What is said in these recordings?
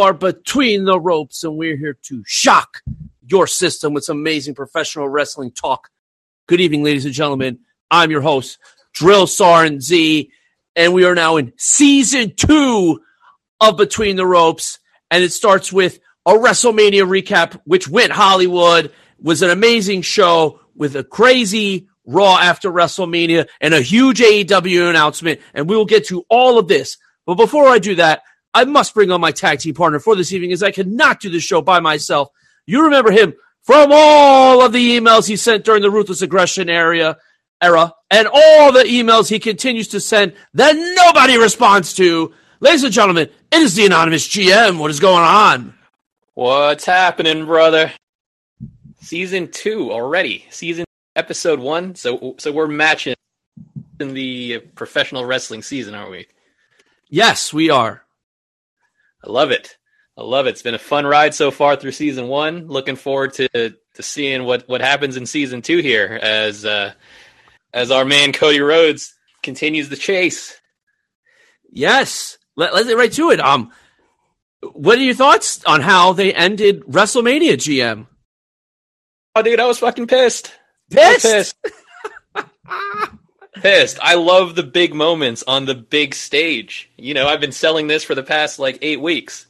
are between the ropes, and we're here to shock your system with some amazing professional wrestling talk. Good evening, ladies and gentlemen. I'm your host, Drill Sergeant Z, and we are now in season two of Between the Ropes, and it starts with a WrestleMania recap, which went Hollywood, was an amazing show with a crazy Raw after WrestleMania and a huge AEW announcement, and we will get to all of this. But before I do that, I must bring on my tag team partner for this evening, as I cannot do this show by myself. You remember him from all of the emails he sent during the ruthless aggression area era, and all the emails he continues to send that nobody responds to. Ladies and gentlemen, it is the anonymous GM. What is going on? What's happening, brother? Season two already. Season episode one. So so we're matching in the professional wrestling season, aren't we? Yes, we are. I love it. I love it. It's been a fun ride so far through season one. Looking forward to to seeing what what happens in season two here as uh, as our man Cody Rhodes continues the chase. Yes, Let, let's get right to it. Um, what are your thoughts on how they ended WrestleMania, GM? Oh, dude, I was fucking pissed. Pissed. Pissed. pissed. I love the big moments on the big stage. You know, I've been selling this for the past like eight weeks,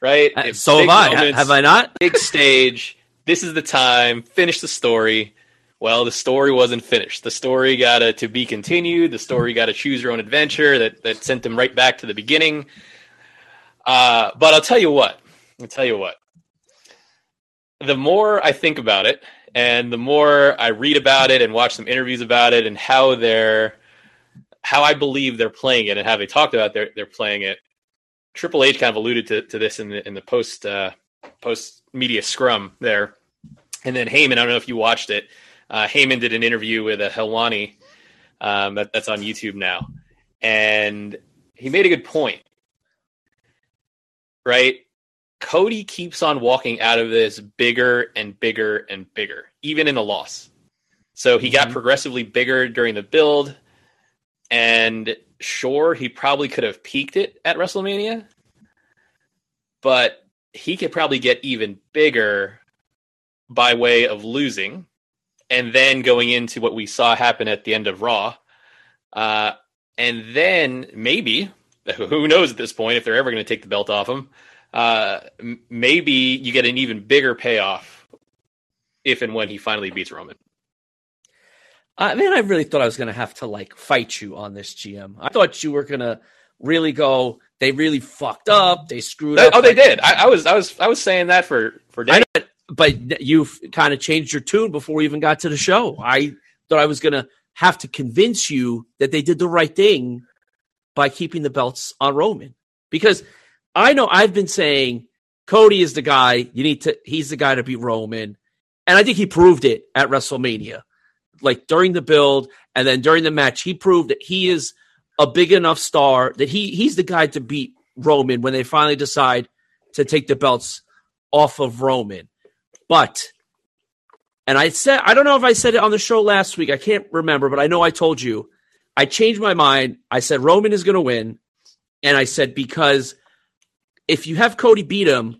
right? Uh, so have I. Moments, Have I not? Big stage. This is the time. Finish the story. Well, the story wasn't finished. The story got a to be continued. The story got to choose your own adventure that that sent them right back to the beginning. Uh, but I'll tell you what. I'll tell you what. The more I think about it, and the more I read about it and watch some interviews about it, and how they're, how I believe they're playing it, and how they talked about they're they're playing it. Triple H kind of alluded to, to this in the in the post uh, post media scrum there, and then Heyman. I don't know if you watched it. Uh, Heyman did an interview with a Helwani um, that, that's on YouTube now, and he made a good point. Right, Cody keeps on walking out of this bigger and bigger and bigger, even in a loss. So he got Mhm. progressively bigger during the build, and sure, he probably could have peaked it at WrestleMania, but he could probably get even bigger by way of losing and then going into what we saw happen at the end of Raw. Uh, and then maybe, who knows at this point if they're ever going to take the belt off him, uh, maybe you get an even bigger payoff if and when he finally beats Roman. I mean, I really thought I was going to have to like fight you on this, GM. I thought you were going to really go. They really fucked up. They screwed up. Oh, they did. I, I was, I was, I was saying that for for days. I know, but you've kind of changed your tune before we even got to the show. I thought I was going to have to convince you that they did the right thing by keeping the belts on Roman because I know I've been saying Cody is the guy you need to. He's the guy to beat Roman, and I think he proved it at WrestleMania. Like during the build and then during the match, he proved that he is a big enough star that he he's the guy to beat Roman when they finally decide to take the belts off of Roman. But and I said I don't know if I said it on the show last week. I can't remember, but I know I told you. I changed my mind. I said Roman is going to win, and I said because if you have Cody beat him,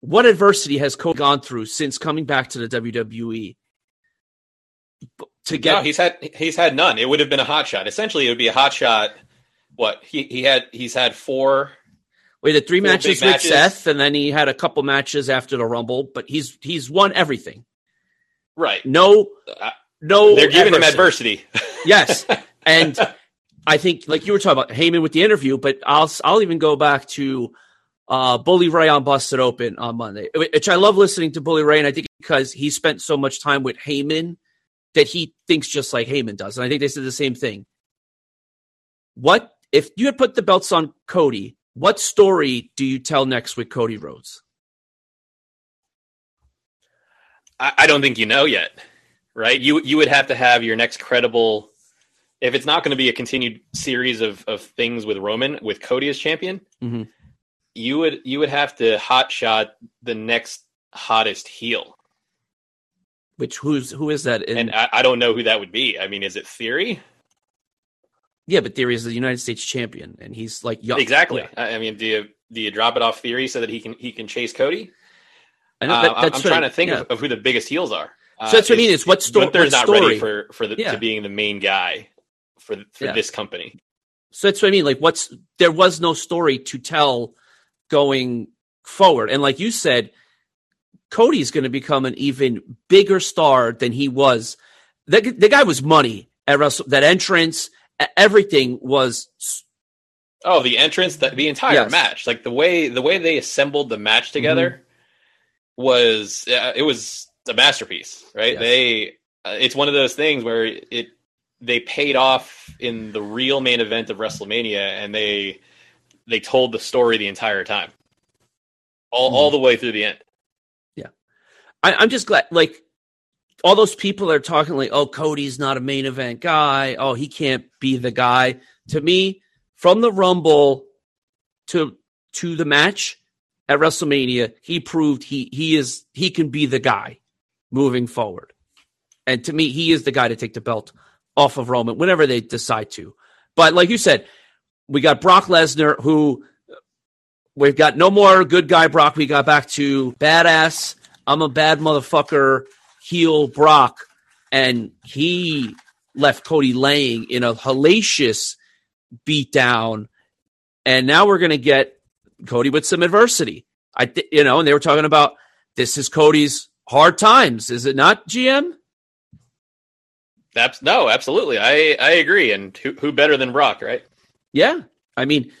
what adversity has Cody gone through since coming back to the WWE? To No, get he's had he's had none. It would have been a hot shot. Essentially, it would be a hot shot. What he he had he's had four. we had three matches with matches. Seth, and then he had a couple matches after the Rumble. But he's he's won everything. Right, No, Uh, no. they're giving him adversity. adversity. Yes, and I think like you were talking about Heyman with the interview, but I'll I'll even go back to uh, Bully Ray on Busted Open on Monday, which I love listening to Bully Ray, and I think because he spent so much time with Heyman that he thinks just like Heyman does, and I think they said the same thing. What if you had put the belts on Cody? What story do you tell next with Cody Rhodes? I, I don't think you know yet, right? You you would have to have your next credible. If it's not going to be a continued series of, of things with Roman with Cody as champion, Mhm. You would you would have to hot shot the next hottest heel, Which who's who is that? In, and I, I don't know who that would be. I mean, is it Theory? Yeah, but Theory is the United States champion, and he's like young. Exactly. Yeah. I I mean, do you do you drop it off Theory so that he can he can chase Cody? I know, Uh, that- I'm trying what- to think yeah. of, of who the biggest heels are. Uh, So that's what I mean, it's what sto- Gunther's what not ready for for the Yeah. to being the main guy for for this company. So that's what I mean. Like, what's there was no story to tell going forward, and like you said, Cody's going to become an even bigger star than he was. The, the guy was money at Wrestle. That entrance, everything was. Oh, the entrance, the, the entire Yes. match, like the way the way they assembled the match together Mm-hmm. was uh, it was a masterpiece, right? Yes. They uh, it's one of those things where it they paid off in the real main event of WrestleMania, and they they told the story the entire time, all Mhm. all the way through the end. I, I'm just glad, like, all those people are talking like, "Oh, Cody's not a main event guy. Oh, he can't be the guy." To me, from the Rumble to to the match at WrestleMania, he proved he he is he can be the guy moving forward. And to me, he is the guy to take the belt off of Roman whenever they decide to. But like you said, we got Brock Lesnar, who we've got no more good guy Brock. We got back to badass. I'm a bad motherfucker, heel Brock, and he left Cody laying in a hellacious beatdown. And now we're gonna get Cody with some adversity. I, th- you know, and they were talking about this is Cody's hard times, is it not, GM? Abs- no, absolutely, I I agree. And who who better than Brock, right? Yeah, I mean,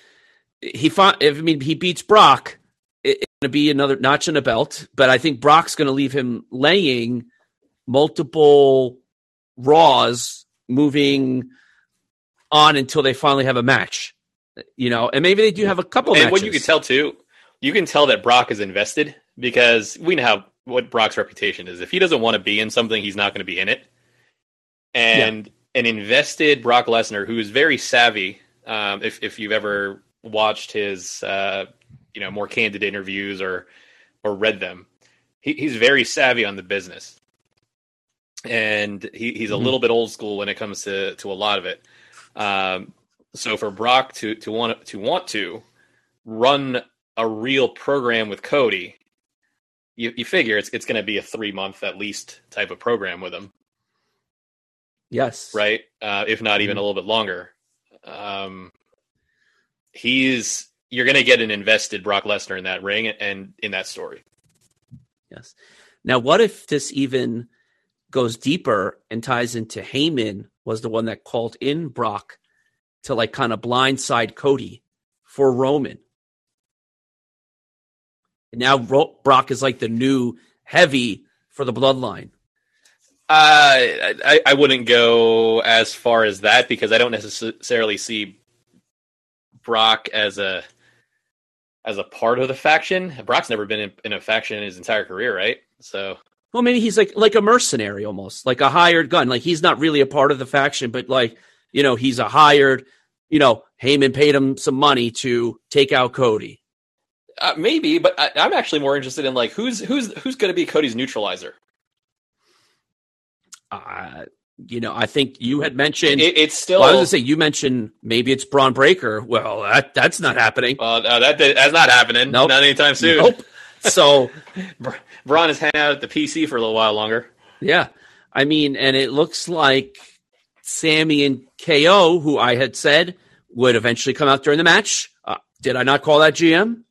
he fought. I mean he beats Brock, it's going to be another notch in the belt. But I think Brock's going to leave him laying multiple Raws, moving on until they finally have a match. You know, and maybe they do have a couple and matches. what you can tell too, you can tell that Brock is invested because we know how what Brock's reputation is. If he doesn't want to be in something, he's not going to be in it. And an invested Brock Lesnar, who is very savvy. Um, if if you've ever watched his, uh, you know, more candid interviews or or read them, he, he's very savvy on the business, and he, he's a Mhm. little bit old school when it comes to to a lot of it. Um, so for Brock to to want to want to run a real program with Cody, you, you figure it's it's going to be a three month at least type of program with him, yes, right? Uh, if not even Mhm. a little bit longer. Um, he's you're going to get an invested Brock Lesnar in that ring and in that story. Yes. Now, what if this even goes deeper and ties into Heyman was the one that called in Brock to like kind of blindside Cody for Roman. And now Ro- Brock is like the new heavy for the bloodline. Uh, I, I wouldn't go as far as that because I don't necessarily see Brock as a as a part of the faction. Brock's never been in, in a faction in his entire career, right? So Well, maybe he's like like a mercenary almost, like a hired gun. Like he's not really a part of the faction, but like you know, he's a hired. You know, Heyman paid him some money to take out Cody. uh, maybe, but I, I'm actually more interested in like who's who's who's going to be Cody's neutralizer. Uh, you know, I think you had mentioned. It, it's still well, I was gonna say you mentioned maybe it's Bron Breakker. Well, that that's not happening. well, no, that that's not happening. Nope. Not anytime soon. Nope. So Br- Braun is hanging out at the PC for a little while longer. yeah, I mean, and it looks like Sami and KO, who I had said would eventually come out during the match. Uh, did I not call that GM?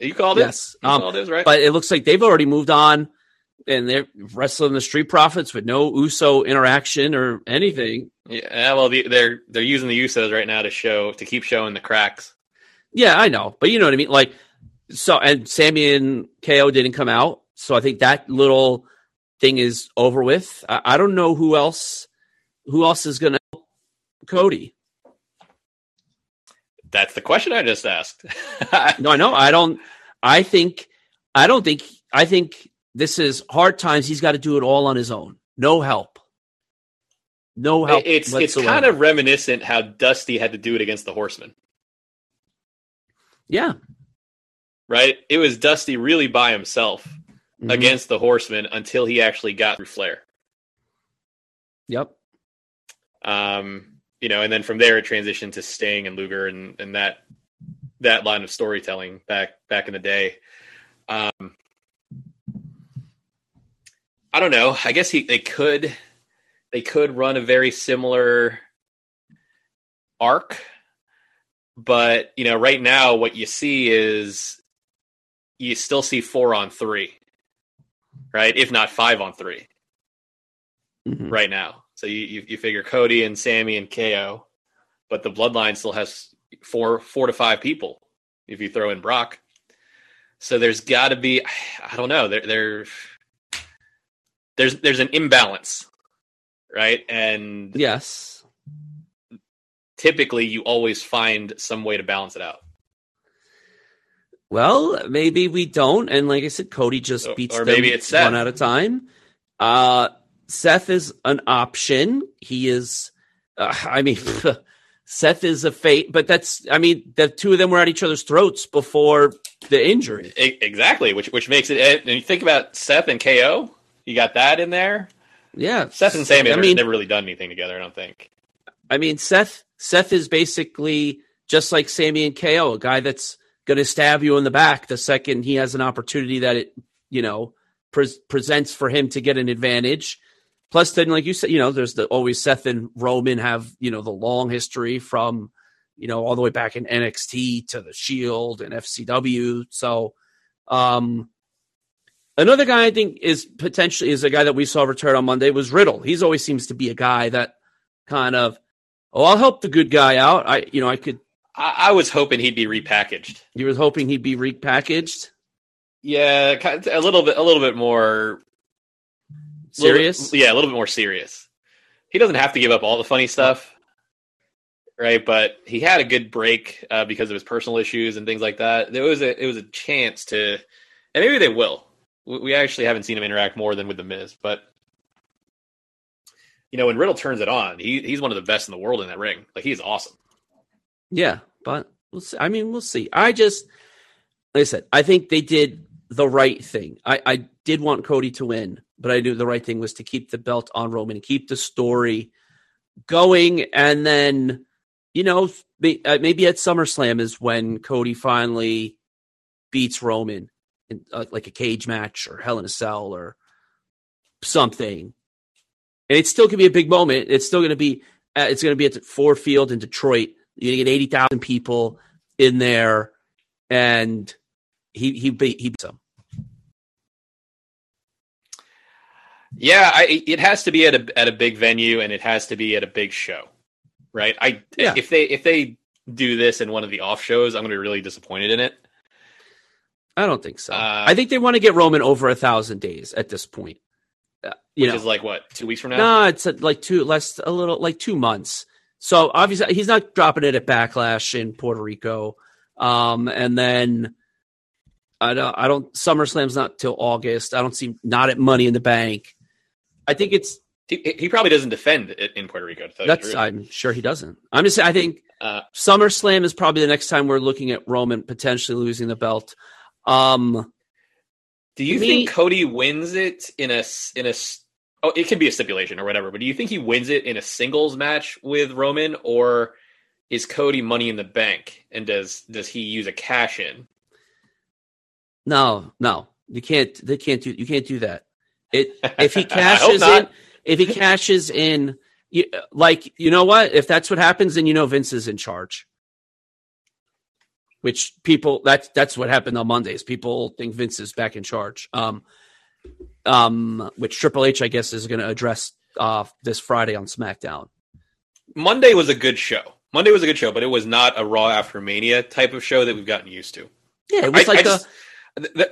You called Yes. it. You Um, called it, right? But it looks like they've already moved on, and they're wrestling the Street Profits with no USO interaction or anything. yeah, well, the, they're they're using the Usos right now to show to keep showing the cracks. Yeah, I know, but you know what I mean. Like, so and Sami and KO didn't come out, so I think that little thing is over with. I, I don't know who else, who else is gonna Cody. That's the question I just asked. No, I know. I don't. I think. I don't think. I think this is hard times. He's got to do it all on his own. No help. No help. it's it's kind of reminiscent how Dusty had to do it against the Horsemen, yeah. right? It was Dusty really by himself Mhm. against the Horsemen until he actually got through Flair. Yep. Um, you know, and then from there it transitioned to Sting and Luger and and that that line of storytelling back back in the day. Um, I don't know. I guess he they could they could run a very similar arc, but you know, right now what you see is you still see four on three, right? If not five on 3 Mhm. right now. So you, you you figure Cody and Sami and KO, but the Bloodline still has four four to five people if you throw in Brock. So there's got to be I don't know there there there's there's an imbalance, right? And Yes. typically you always find some way to balance it out. Well, maybe we don't. And like I said, Cody just beats or them maybe it's Seth. one at a time. Uh, Seth is an option. He is, uh, I mean, Seth is a fate, but that's, I mean, the two of them were at each other's throats before the injury. Exactly, which which makes it. And you think about Seth and KO, you got that in there. Yeah. Seth and Sami I have mean, never really done anything together. I don't think. I mean, Seth, Seth is basically just like Sami and KO, a guy that's going to stab you in the back the second he has an opportunity that it, you know, pres presents for him to get an advantage. Plus, then, like you said, you know, there's the always Seth and Roman have, you know, the long history from, you know, all the way back in NXT to the Shield and FCW. So, um, another guy I think is potentially is a guy that we saw return on Monday was Riddle. He's always seems to be a guy that kind of, oh, I'll help the good guy out. I, you know, I could. I, I was hoping he'd be repackaged. You was hoping he'd be repackaged. Yeah, a little bit, a little bit more Serious. little yeah, a little bit more serious. He doesn't have to give up all the funny stuff, right? But he had a good break uh, because of his personal issues and things like that. There was a it was a chance to, and maybe they will. We actually haven't seen him interact more than with the Miz, but you know when Riddle turns it on, he he's one of the best in the world in that ring. Like he's awesome. Yeah, but we'll see. I mean, we'll see. I just, like I said, I think they did the right thing. I, I did want Cody to win, but I knew the right thing was to keep the belt on Roman and keep the story going. And then, you know, uh, maybe at SummerSlam is when Cody finally beats Roman in uh, like a cage match or Hell in a Cell or something. And it still could be a big moment. It's still going to be, uh, it's going to be at Ford Field in Detroit. You're going to get 80,000 people in there. And he, he beat, he. Yeah, I, it has to be at a at a big venue and it has to be at a big show, right? I Yeah. if they if they do this in one of the off shows, I'm going to be really disappointed in it. I don't think so. Uh, I think they want to get Roman over a thousand days at this point. Uh, you Which know, is like what two weeks from now? no, it's uh, like two less, a little like two months. So obviously he's not dropping it at Backlash in Puerto Rico, um, and then I don't, I don't. SummerSlam's not till August. I don't see not at Money in the Bank. I think it's He, he probably doesn't defend it in Puerto Rico. To tell that's. I'm sure he doesn't. I'm just. I think Uh, SummerSlam is probably the next time we're looking at Roman potentially losing the belt. Um, do you me- think Cody wins it in a in a oh it could be a stipulation or whatever, but do you think he wins it in a singles match with Roman or is Cody Money in the Bank and does does he use a cash in? No, no, you can't. They can't do. You can't do that. It if he cashes in, if he cashes in, you, like you know what? If that's what happens, then you know Vince is in charge. Which people that's that's what happened on Mondays. People think Vince is back in charge. Um, um, which Triple H, I guess, is going to address uh this Friday on SmackDown. Monday was a good show. Monday was a good show, but it was not a Raw after Mania type of show that we've gotten used to. Yeah, it was I, like I a just-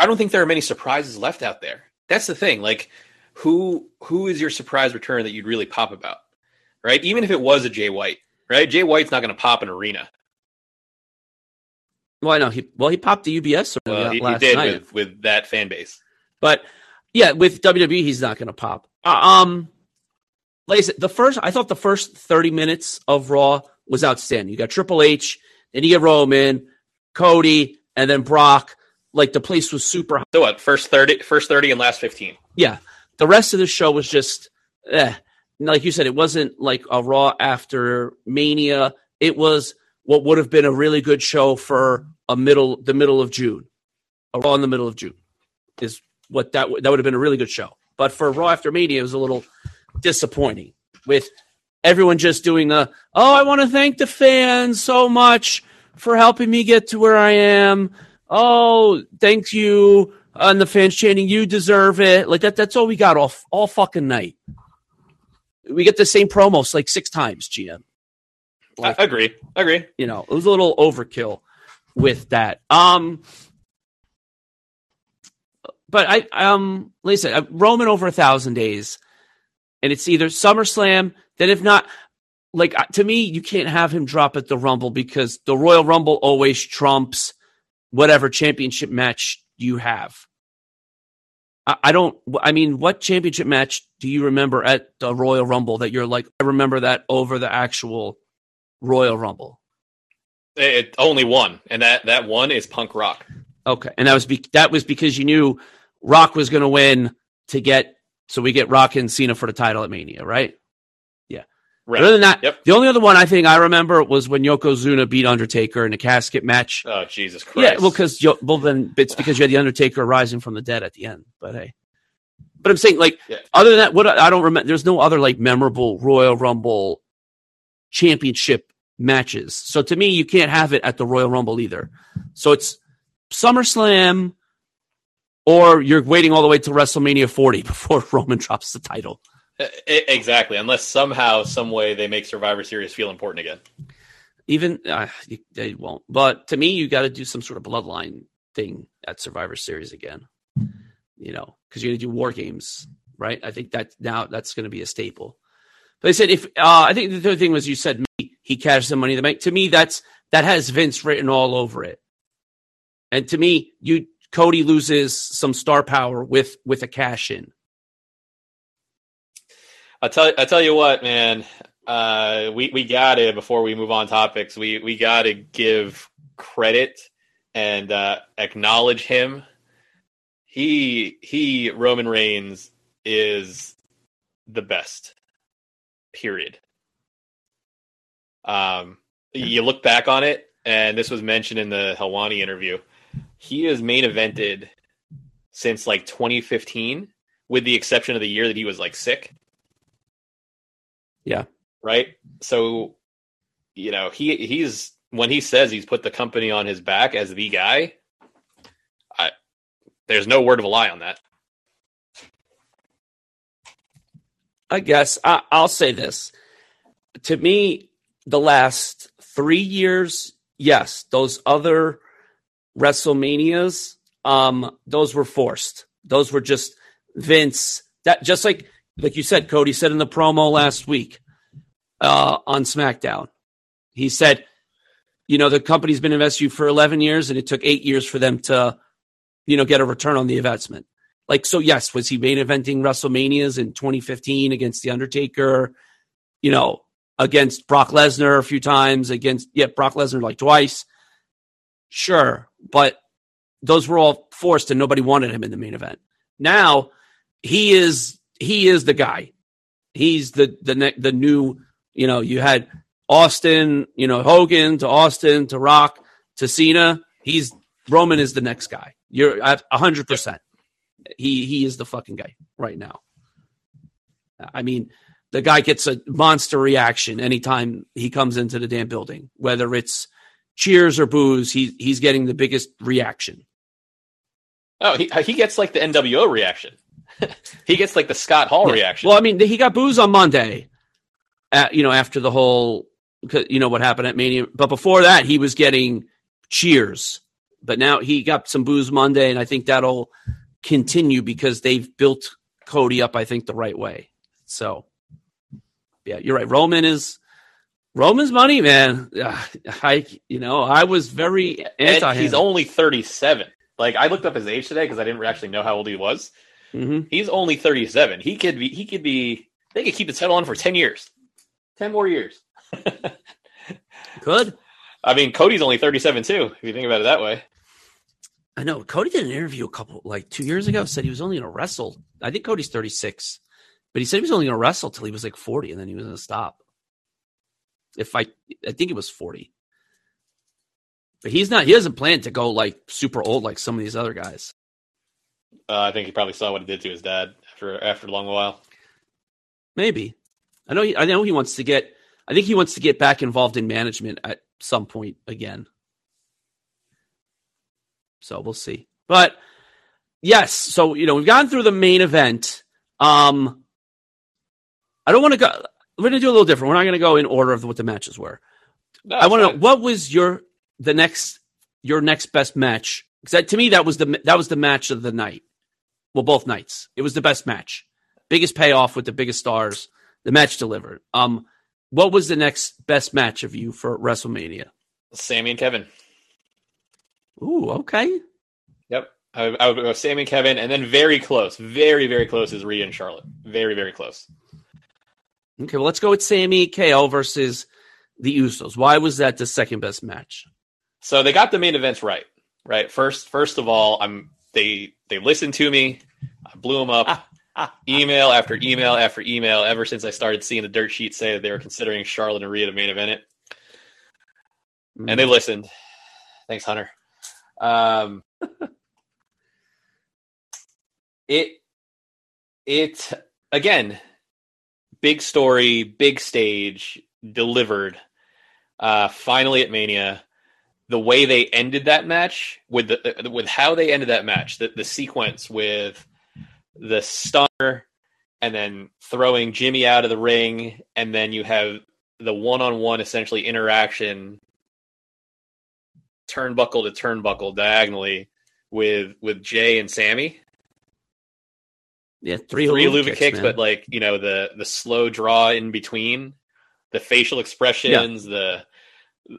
I don't think there are many surprises left out there. That's the thing. Like, who who is your surprise return that you'd really pop about? Right? Even if it was a Jay White, right? Jay White's not going to pop an arena. Well, I know he well he popped the UBS Well, he, he did night. with, with that fan base. But yeah, with WWE, he's not going to pop. Uh, um, like I said, the first I thought the first thirty minutes of Raw was outstanding. You got Triple H, then you get Roman, Cody, and then Brock. Like the place was super. Hot. So what? First thirty, first thirty, and last fifteen. Yeah, the rest of the show was just, eh. like you said, it wasn't like a Raw after Mania. It was what would have been a really good show for a middle, the middle of June, a Raw in the middle of June, is what that that would have been a really good show. But for Raw after Mania, it was a little disappointing with everyone just doing the oh, I want to thank the fans so much for helping me get to where I am. Oh, thank you. Uh, and the fans chanting, "You deserve it!" Like that. That's all we got all all fucking night. We get the same promos like six times. GM. Like, I agree. I agree. You know, it was a little overkill with that. Um, but I um, like I said, Roman over a thousand days, and it's either SummerSlam. Then if not, like to me, you can't have him drop at the Rumble because the Royal Rumble always trumps whatever championship match you have. I, I don't. I mean, what championship match do you remember at the Royal Rumble that you're like? I remember that over the actual Royal Rumble. It only one, and that that one is Punk Rock. Okay, and that was be- that was because you knew Rock was going to win to get so we get Rock and Cena for the title at Mania, right? Yeah. Right. Other than that, yep. the only other one I think I remember was when Yokozuna beat Undertaker in a casket match. Oh Jesus Christ! Yeah, well, because well then it's because you had the Undertaker rising from the dead at the end. But hey, but I'm saying like yeah. other than that, what I don't remember. There's no other like memorable Royal Rumble championship matches. So to me, you can't have it at the Royal Rumble either. So it's SummerSlam, or you're waiting all the way to WrestleMania 40 before Roman drops the title. Exactly, unless somehow, some way, they make Survivor Series feel important again. Even uh, they won't. But to me, you got to do some sort of bloodline thing at Survivor Series again. You know, because you're going to do War Games, right? I think that now that's going to be a staple. I said if uh, I think the third thing was you said he cashed the money in the bank. To me, that's that has Vince written all over it. And to me, you Cody loses some star power with with a cash in. I tell I tell you what, man. Uh, we we got to before we move on topics. We we got to give credit and uh, acknowledge him. He he Roman Reigns is the best period. Um, you look back on it, and this was mentioned in the Helwani interview. He has main evented since like 2015, with the exception of the year that he was like sick. Yeah. Right. So, you know, he he's when he says he's put the company on his back as the guy. I there's no word of a lie on that. I guess I, will say this. To me, the last three years, yes, those other WrestleManias, um, those were forced. Those were just Vince. That just like like you said, Cody said in the promo last week uh, on SmackDown. He said, you know, the company's been investing you for 11 years, and it took eight years for them to, you know, get a return on the investment. Like, so yes, was he main eventing WrestleManias in 2015 against The Undertaker? You know, against Brock Lesnar a few times, against, yeah, Brock Lesnar like twice. Sure. But those were all forced and nobody wanted him in the main event. Now he is, he is the guy. He's the, the, the new, you know, you had Austin, you know, Hogan to Austin to Rock to Cena. He's Roman is the next guy. You're at hundred percent he he is the fucking guy right now. I mean, the guy gets a monster reaction anytime he comes into the damn building, whether it's cheers or boos. He he's getting the biggest reaction. Oh, he he gets like the NWO reaction. he gets like the Scott Hall yeah. reaction. Well, I mean, he got boos on Monday. At, you know, after the whole, you know what happened at Mania, but before that, he was getting cheers. But now he got some boos Monday, and I think that'll continue because they've built Cody up, I think, the right way. So, yeah, you're right. Roman is Roman's money, man. I, you know, I was very anti. He's only 37. Like I looked up his age today because I didn't actually know how old he was. Mm-hmm. He's only 37. He could be. He could be. They could keep the title on for 10 years. 10 more years. Could. I mean, Cody's only 37 too, if you think about it that way. I know Cody did an interview a couple like two years ago. Said he was only going to wrestle. I think Cody's thirty six But he said he was only going to wrestle till he was like 40 and then he was going to stop. If I, I think it was 40. But he's not, he doesn't plan to go like super old like some of these other guys. Uh, I think he probably saw what it did to his dad after after a long while. Maybe. I know. He, I know he wants to get. I think he wants to get back involved in management at some point again. So we'll see. But yes, so you know we've gone through the main event. Um, I don't want to go. We're going to do a little different. We're not going to go in order of what the matches were. No, I want to know what was your the next your next best match because to me that was the that was the match of the night. Well, both nights it was the best match, biggest payoff with the biggest stars. The match delivered. Um, what was the next best match of you for WrestleMania? Sami and Kevin. Ooh, okay. Yep. I, I would go Sami and Kevin, and then very close, very very close is Rhea and Charlotte. Very very close. Okay, well let's go with Sami KO versus the Usos. Why was that the second best match? So they got the main events right. Right. First, first of all, I'm they they listened to me. I blew them up. Ah, ah, ah. email after email after email. Ever since I started seeing the dirt sheet say that they were considering Charlotte and Rhea to main event it, and they mm. listened. Thanks, Hunter. Um, it it again, big story, big stage, delivered. Uh, finally at Mania, the way they ended that match with the with how they ended that match, the the sequence with the stunner and then throwing Jimmy out of the ring, and then you have the one on one essentially interaction turnbuckle to turnbuckle diagonally with with Jay and Sami. Yeah, three, Three Helluva kicks, man. but like, you know, the the slow draw in between, the facial expressions, the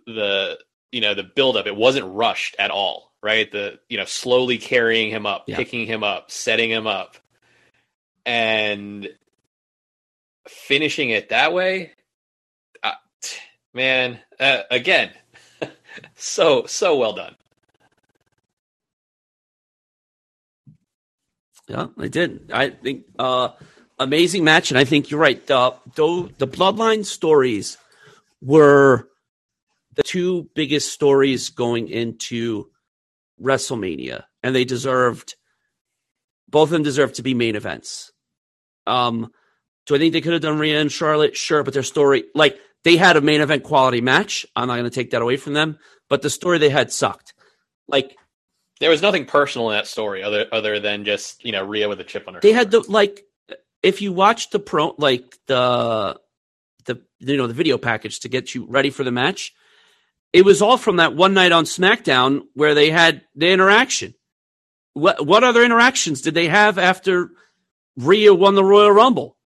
the you know, the build up. It wasn't rushed at all, right? The you know, slowly carrying him up, Yeah. picking him up, setting him up. And finishing it that way, uh, man, uh, again, so so well done. Yeah, they did. I think uh, amazing match, and I think you're right. The the, the Bloodline stories were the two biggest stories going into WrestleMania, and they deserved both of them deserved to be main events. Um, do I think they could have done Rhea and Charlotte? Sure, but their story, like they had a main event quality match. I'm not going to take that away from them, but the story they had sucked. Like There was nothing personal in that story other other than just you know Rhea with a chip on her. they shoulder. had the like if you watch the pro like the the you know the video package to get you ready for the match it was all from that one night on smackdown where they had the interaction what what other interactions did they have after Rhea won the Royal Rumble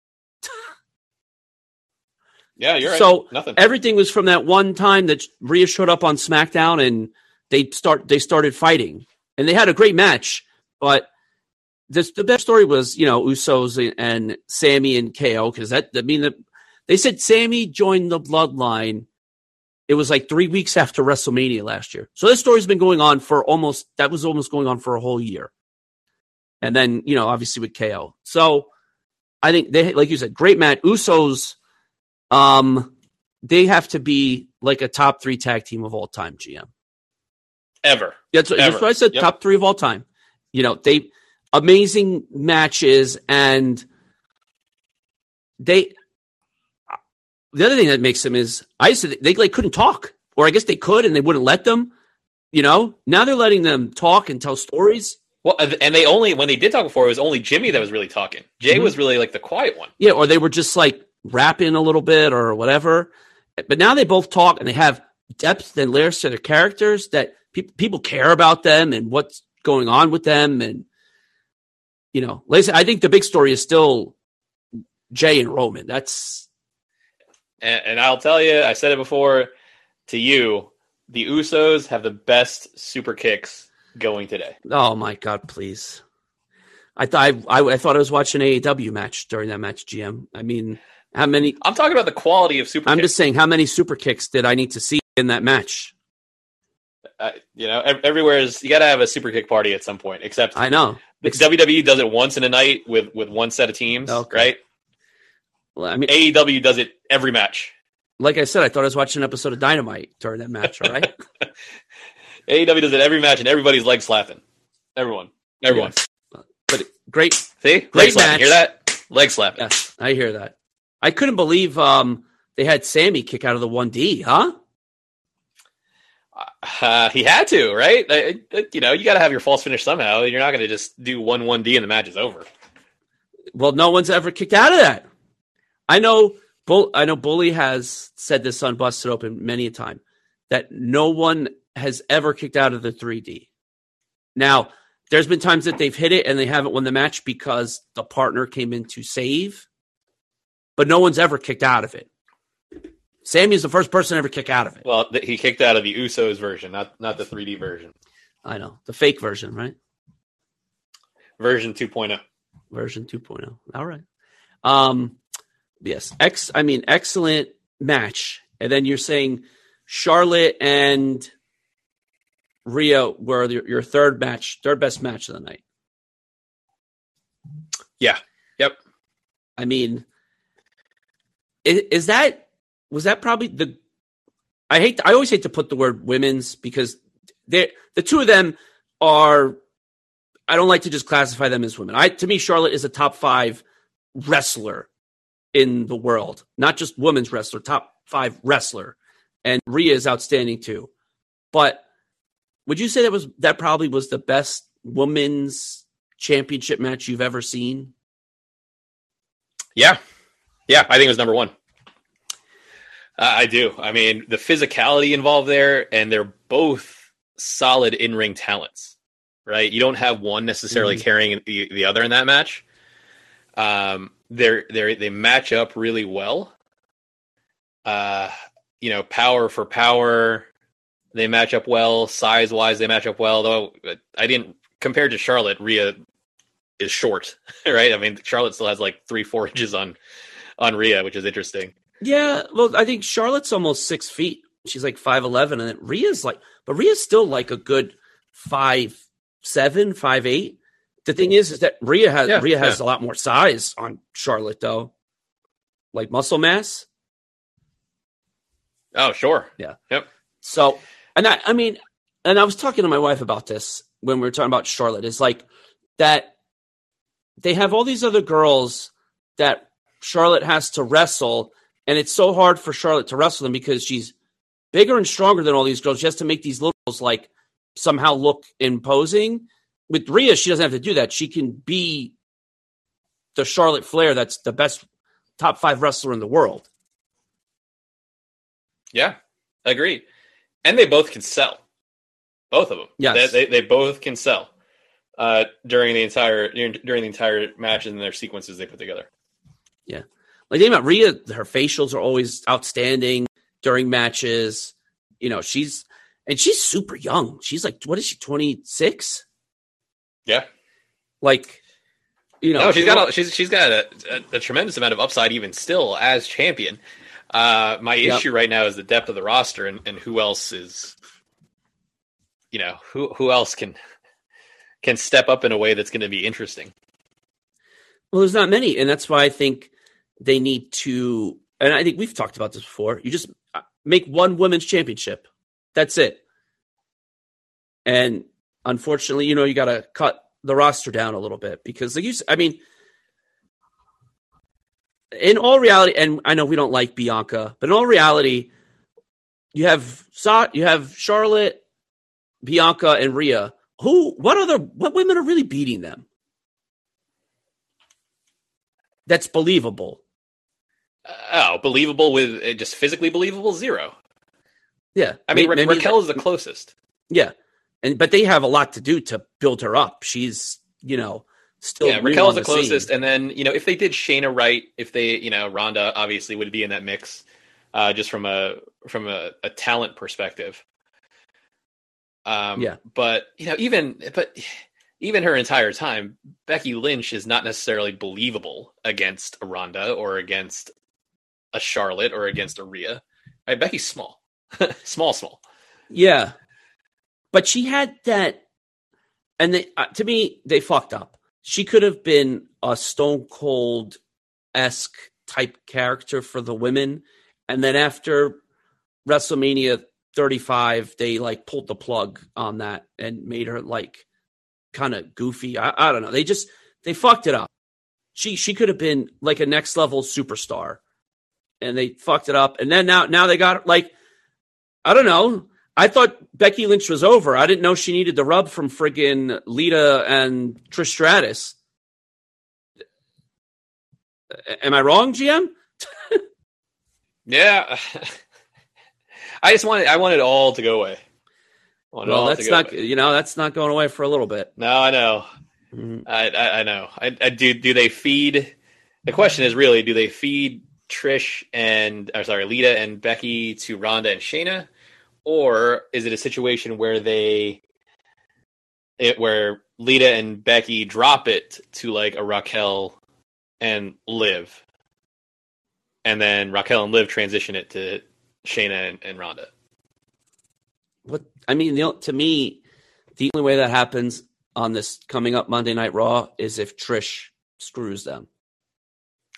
Yeah, you're right. So, nothing. everything was from that one time that Rhea showed up on SmackDown and they start they started fighting and they had a great match. But this, the best story was you know Usos and Sami and KO because that I mean the, they said Sami joined the Bloodline. It was like three weeks after WrestleMania last year. So this story's been going on for almost that was almost going on for a whole year. And then you know obviously with KO. So I think they like you said great match. Usos um, they have to be like a top three tag team of all time. GM. Ever. That's, what- that's what I said. Yep. Top three of all time. You know, they amazing matches, and they. The other thing that makes them is I used to they like couldn't talk, or I guess they could and they wouldn't let them. You know, now they're letting them talk and tell stories. Well, and they only when they did talk before, it was only Jimmy that was really talking. Jay Mhm. was really like the quiet one. Yeah, or they were just like rapping a little bit or whatever. But now they both talk and they have depth and layers to their characters that pe- people care about them and what's going on with them. And, you know, like I said, I think the big story is still Jay and Roman. That's, And, and I'll tell you, I said it before to you, the Usos have the best super kicks going today. oh my God, please. I thought I, I, I thought I was watching an AEW match during that match, GM. I mean, how many? I'm talking about the quality of super I'm kicks. just saying, how many super kicks did I need to see in that match? Uh, you know, ev- everywhere is you got to have a super kick party at some point. Except I know. the WWE does it once in a night with with one set of teams, Okay. right? Well, I mean, AEW does it every match. like I said, I thought I was watching an episode of Dynamite during that match. All right. AEW does it every match, and everybody's leg slapping. Everyone, everyone. but great. See, Great leg slapping. match. Hear that? Leg slapping. Yes, I hear that. I couldn't believe um they had Sami kick out of the one D, huh? Uh, he had to, right? You know, you got to have your false finish somehow. You're not going to just do one one D and the match is over. Well, no one's ever kicked out of that. I know. Bull, I know. Bully has said this on Busted Open many a time that no one has ever kicked out of the 3D. Now, there's been times that they've hit it and they haven't won the match because the partner came in to save, but no one's ever kicked out of it. Sammy's the first person to ever kick out of it. Well, he kicked out of the Usos version, not not the 3D version. I know the fake version, right? Version oh. 2.0. version 2.0. All right. Um yes, ex I mean excellent match. And then you're saying Charlotte and Rhea were your, your third match, third best match of the night. Yeah. Yep. I mean is, is that was that probably the I hate I always hate to put the word women's because they the two of them are I don't like to just classify them as women. I to me Charlotte is a top 5 wrestler in the world, not just women's wrestler, top 5 wrestler. And Rhea is outstanding too. But would you say that was that probably was the best women's championship match you've ever seen? Yeah. Yeah. I think it was number one. Uh, I do. I mean, the physicality involved there, and they're both solid in ring talents, right? You don't have one necessarily Mhm. carrying the, the other in that match. Um, they're they they match up really well. Uh, you know, power for power, they match up well. Size wise, they match up well. Though I didn't compared to Charlotte, Rhea is short, right? I mean, Charlotte still has like three four inches on on Rhea, which is interesting. Yeah, well, I think Charlotte's almost six feet. She's like five eleven, and then Rhea's like, but Rhea's still like a good five seven, five eight. The thing is, is that Rhea has Yeah, Rhea has yeah. a lot more size on Charlotte, though, like muscle mass. Oh, sure. Yeah. Yep. So, and I, I mean, and I was talking to my wife about this when we were talking about Charlotte. Is like that they have all these other girls that Charlotte has to wrestle, and it's so hard for Charlotte to wrestle them because she's bigger and stronger than all these girls. She has to make these little girls like somehow look imposing. With Rhea, she doesn't have to do that. She can be the Charlotte Flair that's the best top five wrestler in the world. Yeah, agreed. And they both can sell. Both of them. Yes. They, they, they both can sell uh, during the entire during the entire matches and their sequences they put together. Like think about Rhea, her facials are always outstanding during matches. You know, she's and she's super young. She's like, what is she, twenty six? Yeah. Like, you know, No, she's got a, she's she's got a, a, a tremendous amount of upside even still as champion. Uh, my Yep. issue right now is the depth of the roster and, and who else is, you know, who who else can can step up in a way that's going to be interesting. Well, there's not many, and that's why I think they need to. And I think we've talked about this before. You just uh, make one women's championship. That's it. And unfortunately, you know, you got to cut the roster down a little bit because, like you, I mean, in all reality, and I know we don't like Bianca, but in all reality, you have you have Charlotte, Bianca, and Rhea. Who? What other? What women are really beating them? That's believable. Uh, oh, believable with uh, just physically believable zero. Yeah, I mean, May- Ra- maybe Raquel that- is the closest. yeah, and but they have a lot to do to build her up. She's you know still yeah, Raquel is the scene. closest, and then you know if they did Shayna right, if they you know Ronda obviously would be in that mix, uh, just from a from a, a talent perspective. Um, Yeah. but you know even but even her entire time, Becky Lynch is not necessarily believable against Ronda or against a Charlotte or against a Rhea. Right, Becky's small, small, small. Yeah, but she had that, and they uh, to me they fucked up. She could have been a Stone Cold esque type character for the women. And then after WrestleMania 35, they like pulled the plug on that and made her like kind of goofy. I, I don't know. They just they fucked it up. She she could have been like a next level superstar, and they fucked it up. And then now now they got like I don't know. I thought Becky Lynch was over. I didn't know she needed the rub from friggin' Lita and Trish Stratus. Am I wrong, GM? yeah. I just wanted I wanted it all to go away. Well, that's not away. you know that's not going away for a little bit. No, I know. Mm-hmm. I, I, I know. I, I do. Do they feed? The question is really: Do they feed Trish and or sorry, Lita and Becky to Ronda and Shayna, or is it a situation where they, it where Lita and Becky drop it to like a Raquel and Liv, and then Raquel and Liv transition it to Shayna and, and Ronda. What I mean, the, to me, the only way that happens on this coming up Monday Night Raw is if Trish screws them.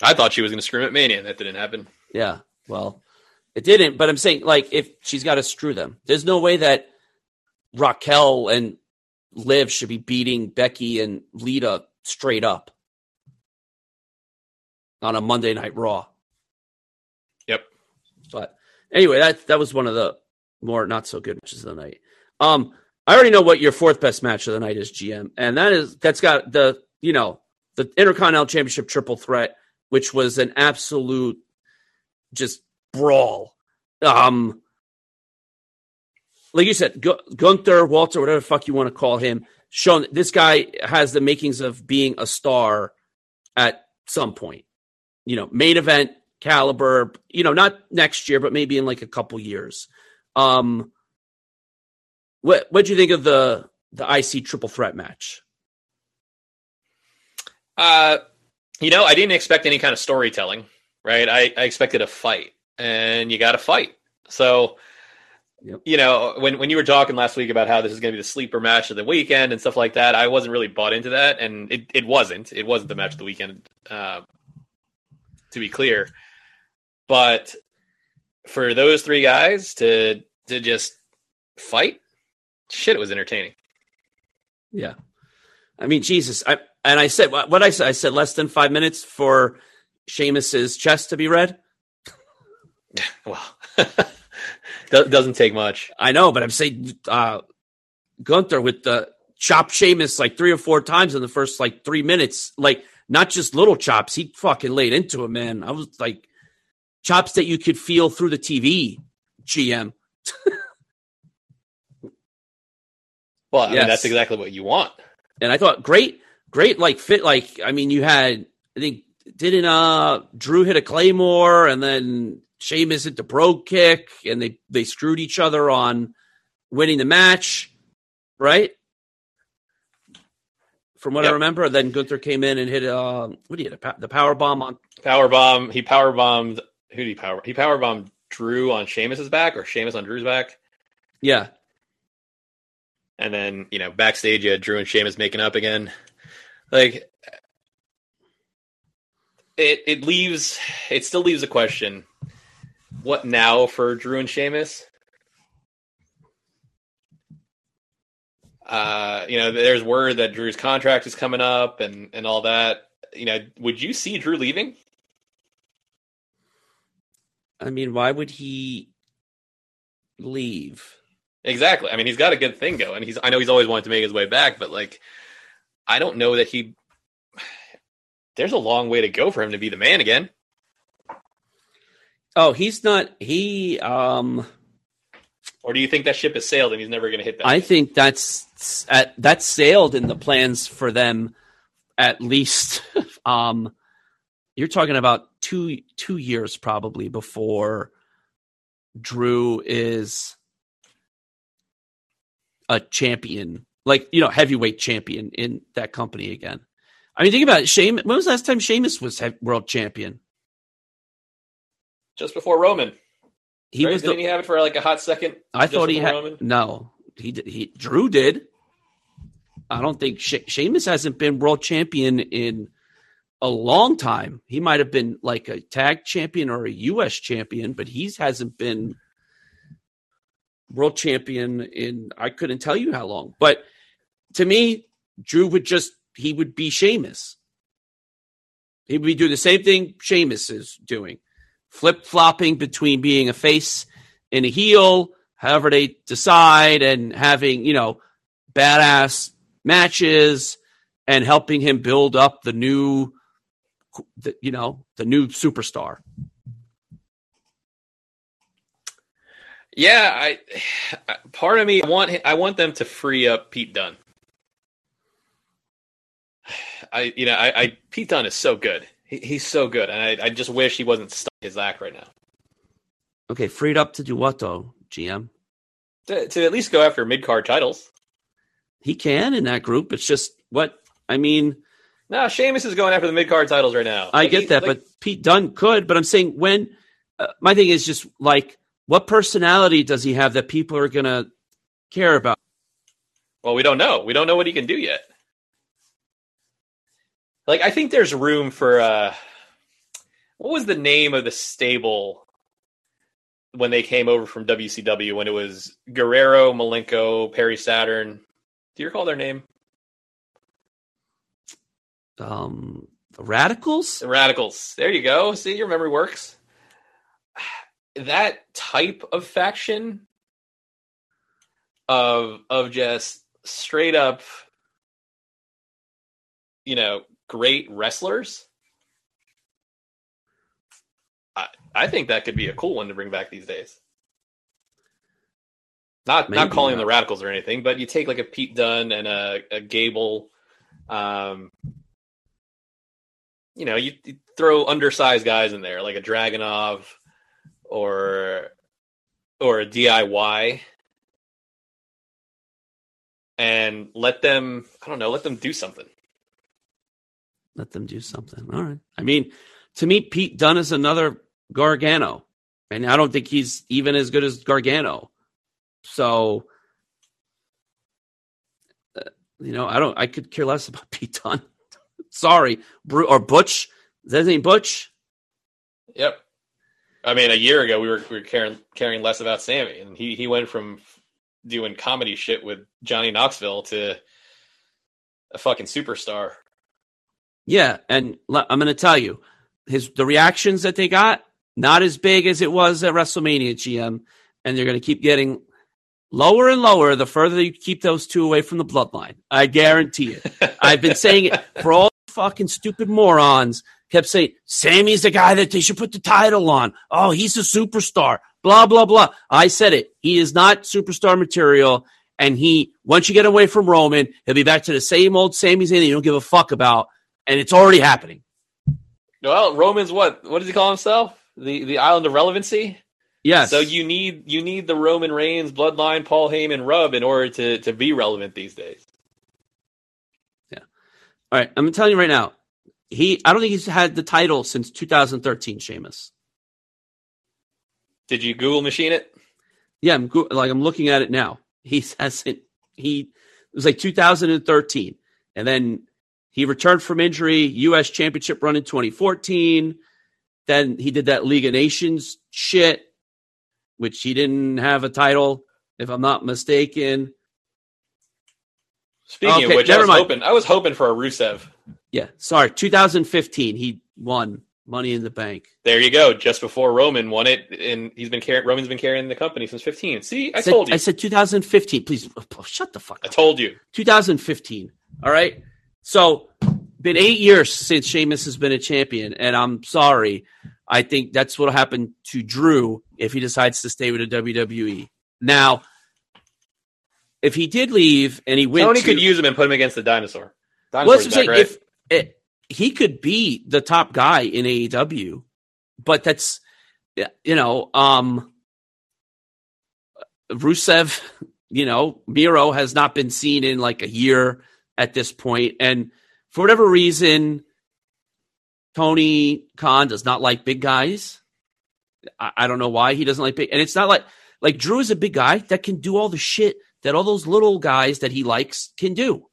I thought she was going to screw at Mania, and that didn't happen. Yeah, well, it didn't. But I'm saying, like, if she's got to screw them, there's no way that Raquel and Liv should be beating Becky and Lita straight up on a Monday Night Raw. Yep. But anyway, that that was one of the more not so good matches of the night. Um, I already know what your fourth best match of the night is, GM, and that is that's got the you know the Intercontinental Championship triple threat, which was an absolute just brawl. Um, like you said, Gu- Gunther, Walter, whatever fuck you want to call him, shown this guy has the makings of being a star at some point. You know, main event caliber. You know, not next year, but maybe in like a couple years. Um, what what do you think of the the IC triple threat match? Uh, you know, I didn't expect any kind of storytelling, right? I, I expected a fight, and you got to fight. So, yep. you know, when when you were talking last week about how this is going to be the sleeper match of the weekend and stuff like that, I wasn't really bought into that, and it, it wasn't. It wasn't the match of the weekend, uh, to be clear. But for those three guys to to just fight shit, it was entertaining. Yeah. I mean, Jesus. I and I said what I said. I said less than five minutes for Sheamus's chest to be read. well, doesn't take much. I know, but I'm saying uh, Gunther with the chop Sheamus like three or four times in the first like three minutes, like not just little chops. He fucking laid into him, man. I was like chops that you could feel through the TV. GM. Well, I yes. mean, that's exactly what you want. And I thought, great, great, like fit. Like, I mean, you had, I think, didn't uh Drew hit a claymore, and then Sheamus hit the brogue kick, and they they screwed each other on winning the match, right? From what yep. I remember, then Gunther came in and hit uh what did he hit the power bomb on power bomb. He power bombed who did he power? He power bombed Drew on Sheamus's back or Sheamus on Drew's back. Yeah, and then you know backstage you had Drew and Sheamus making up again. Like it it leaves it still leaves a question. What now for Drew and Sheamus? Uh, you know, there's word that Drew's contract is coming up and and all that. You know, would you see Drew leaving? I mean, why would he leave? Exactly. I mean, he's got a good thing going. He's I know he's always wanted to make his way back, but like I don't know that he there's a long way to go for him to be the man again. Oh, he's not he um or do you think that ship has sailed and he's never going to hit that? I think that's at, that's sailed in the plans for them at least um you're talking about 2 2 years probably before Drew is a champion, like you know, heavyweight champion in that company again. I mean, think about it. Shame. When was the last time Sheamus was world champion? Just before Roman. He right? was. Didn't the, he have it for like a hot second? I thought he had. Roman? No, he did. He Drew did. I don't think she- Sheamus hasn't been world champion in a long time. He might have been like a tag champion or a U.S. champion, but he hasn't been world champion in I couldn't tell you how long. But to me, Drew would just he would be Sheamus. He would be do the same thing Sheamus is doing, flip flopping between being a face and a heel, however they decide, and having you know badass matches and helping him build up the new, the, you know, the new superstar. Yeah, I part of me I want I want them to free up Pete Dunne. I you know I, I Pete Dunne is so good. He, he's so good, and I, I just wish he wasn't stuck in his act right now. Okay, freed up to do what though, GM? To, to at least go after mid card titles. He can in that group. It's just what I mean. No, Sheamus is going after the mid card titles right now. I Like, get he- that, like- but Pete Dunne could. But I'm saying when uh, my thing is just like, what personality does he have that people are gonna care about? Well, we don't know. We don't know what he can do yet. Like, I think there's room for uh what was the name of the stable when they came over from WCW when it was Guerrero, Malenko, Perry Saturn. Do you recall their name? Um, the Radicalz. The Radicalz. There you go. See, your memory works. That type of faction of of just straight up, you know, great wrestlers. I I think that could be a cool one to bring back these days. Not not Maybe, calling them the Radicalz or anything, but you take like a Pete Dunne and a, a Gable, um, you know, you, you throw undersized guys in there like a Dragunov or or a DIY and let them I don't know, let them do something. Let them do something. All right. I mean, to me, Pete Dunne is another Gargano, and I don't think he's even as good as Gargano. So, uh, you know, I don't. I could care less about Pete Dunne. Sorry, Bru- or Butch. Is that his name Butch? Yep. I mean, a year ago we were we were caring caring less about Sami, and he he went from doing comedy shit with Johnny Knoxville to a fucking superstar. Yeah, and I'm going to tell you, his the reactions that they got not as big as it was at WrestleMania GM, and they're going to keep getting lower and lower the further you keep those two away from the bloodline. I guarantee it. I've been saying it for all fucking stupid morons. Kept saying Sami's the guy that they should put the title on. Oh, he's a superstar. Blah blah blah. I said it. He is not superstar material. And he, once you get away from Roman, he'll be back to the same old Sami Zayn you don't give a fuck about, and it's already happening. Well, Roman's what? What does he call himself? The the island of relevancy. Yes. So you need you need the Roman Reigns bloodline, Paul Heyman rub in order to to be relevant these days. Yeah. All right, I'm telling you right now. He, I don't think he's had the title since 2013. Sheamus. Did you Google machine it? Yeah, I'm go- like I'm looking at it now. He hasn't. He it was like 2013, and then he returned from injury. U.S. Championship run in 2014. Then he did that League of Nations shit, which he didn't have a title, if I'm not mistaken. Speaking Okay, of which, I was mind. hoping I was hoping for a Rusev. Yeah, sorry, 2015 he won Money in the Bank. There you go. Just before Roman won it, and he's been carrying. Roman's been carrying the company since 15. See, I said, told you. I said 2015. Please oh, shut the fuck Up. I told you. 2015. All right. So, been eight years since Sheamus has been a champion, and I'm sorry. I think that's what'll happen to Drew if he decides to stay with the WWE. Now, if he did leave and he went, Tony to, could use him and put him against the dinosaur. well, Dinosaur's that's back, saying. right? If it, he could be the top guy in AEW, but that's you know, um, Rusev, you know, Miro has not been seen in like a year at this point, and for whatever reason, Tony Khan does not like big guys. I, I don't know why he doesn't like big, and it's not like like Drew is a big guy that can do all the shit that all those little guys that he likes can do.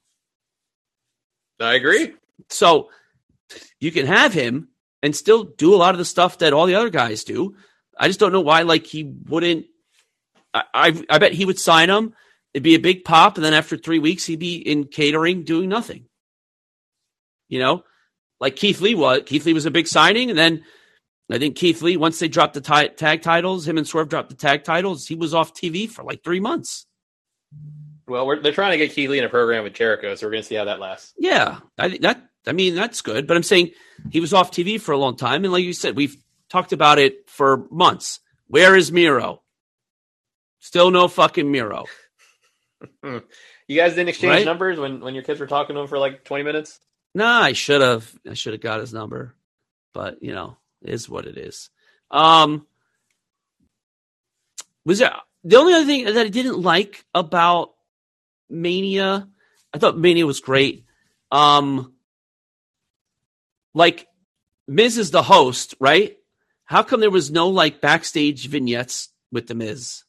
I agree. So you can have him and still do a lot of the stuff that all the other guys do. I just don't know why like he wouldn't. I I, I bet he would sign him. It'd be a big pop, and then after three weeks, he'd be in catering doing nothing. You know, like Keith Lee was. Keith Lee was a big signing, and then I think Keith Lee, once they dropped the ti- tag titles, him and Swerve dropped the tag titles, he was off TV for like three months. Well, we're, they're trying to get Keith Lee in a program with Jericho, so we're going to see how that lasts. Yeah, I that. I mean, that's good. But I'm saying he was off TV for a long time, and like you said, we've talked about it for months. Where is Miro? Still no fucking Miro. You guys didn't exchange Right? numbers when, when your kids were talking to him for like 20 minutes? Nah, I should have. I should have got his number, but you know, it is what it is. Um, was there the only other thing that I didn't like about Mania? I thought Mania was great. Um, like Miz is the host, right? How come there was no like backstage vignettes with the Miz?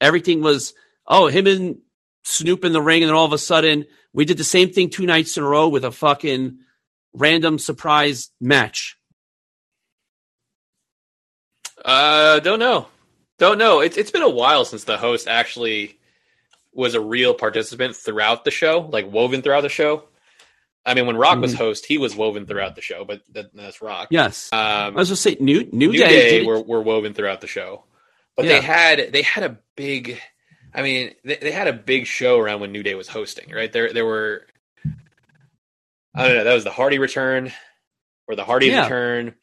Everything was oh him and Snoop in the ring, and then all of a sudden we did the same thing two nights in a row with a fucking random surprise match. Uh, don't know. Don't know. It's it's been a while since the host actually was a real participant throughout the show, like woven throughout the show. I mean, when Rock was Mhm. host, he was woven throughout the show, but that, that's Rock. Yes, um, I was just say New New, New Day, Day, were, were woven throughout the show, but Yeah. they had they had a big. I mean, they, they had a big show around when New Day was hosting, right? There there were. I don't know. That was the Hardy return, or the Hardy Yeah. return.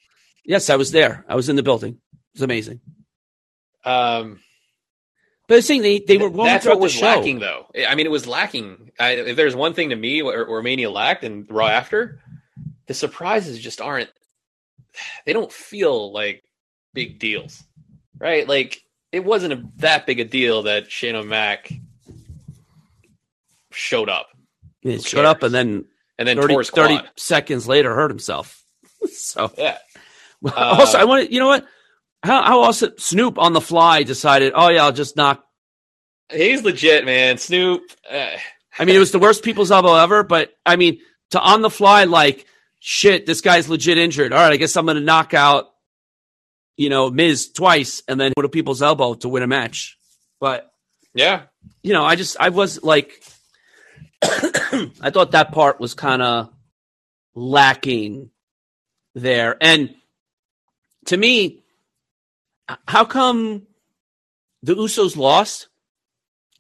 yes, I was there. I was in the building. It was amazing. Um, But the thing they they were woven That's what was the show. lacking, though. I mean, it was lacking. I, if there's one thing to me or, or Mania lacked and Raw after, the surprises just aren't. They don't feel like big deals, right? Like it wasn't a, that big a deal that Shane O'Mac showed up He showed up and then and then 30, tore his quad. 30 seconds later hurt himself. so Yeah, also, Uh, I want to. You know what? How how also Snoop on the fly decided? Oh yeah, I'll just knock. he's legit, man. Snoop. Uh, I mean, it was the worst people's elbow ever. But I mean, to on the fly, like shit, this guy's legit injured. All right, I guess I'm going to knock out, you know, Miz twice and then with a people's elbow to win a match. But yeah, you know, I just I was like, I thought that part was kind of lacking there. And to me, how come the Usos lost?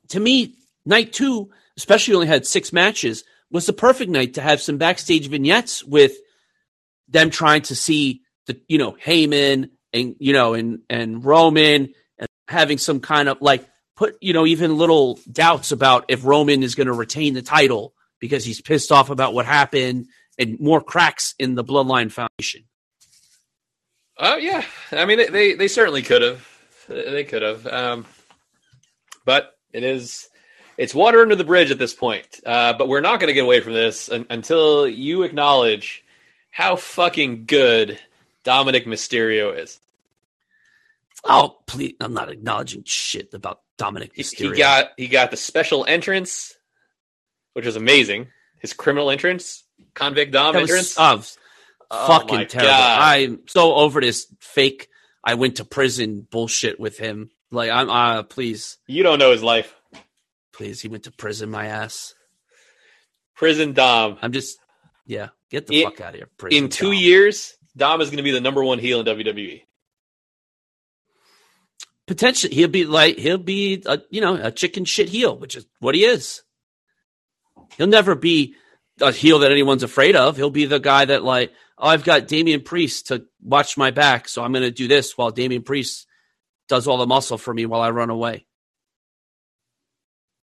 To me, night two, especially only had six matches, was the perfect night to have some backstage vignettes with them trying to see the you know Heyman and you know and and Roman and having some kind of like put you know even little doubts about if Roman is going to retain the title because he's pissed off about what happened and more cracks in the bloodline foundation. Oh yeah, I mean they they, they certainly could have, they could have, um, but it is it's water under the bridge at this point. Uh, but we're not going to get away from this un- until you acknowledge how fucking good Dominic Mysterio is. Oh, please! I'm not acknowledging shit about Dominic He, Mysterio. he got he got the special entrance, which was amazing. His criminal entrance, convict Dom that entrance. oh, Oh fucking my terrible. God. I'm so over this fake. I went to prison bullshit with him. Like I'm, uh, please, you don't know his life. please. He went to prison. My ass. Prison Dom. I'm just, yeah. Get the fuck out of here. Prison In two Dom. years, Dom is going to be the number one heel in. WWE. Potentially he'll be like he'll be a you know a chicken shit heel, which is what he is. He'll never be a heel that anyone's afraid of. He'll be the guy that like, oh, I've got Damian Priest to watch my back, so I'm going to do this while Damian Priest does all the muscle for me while I run away.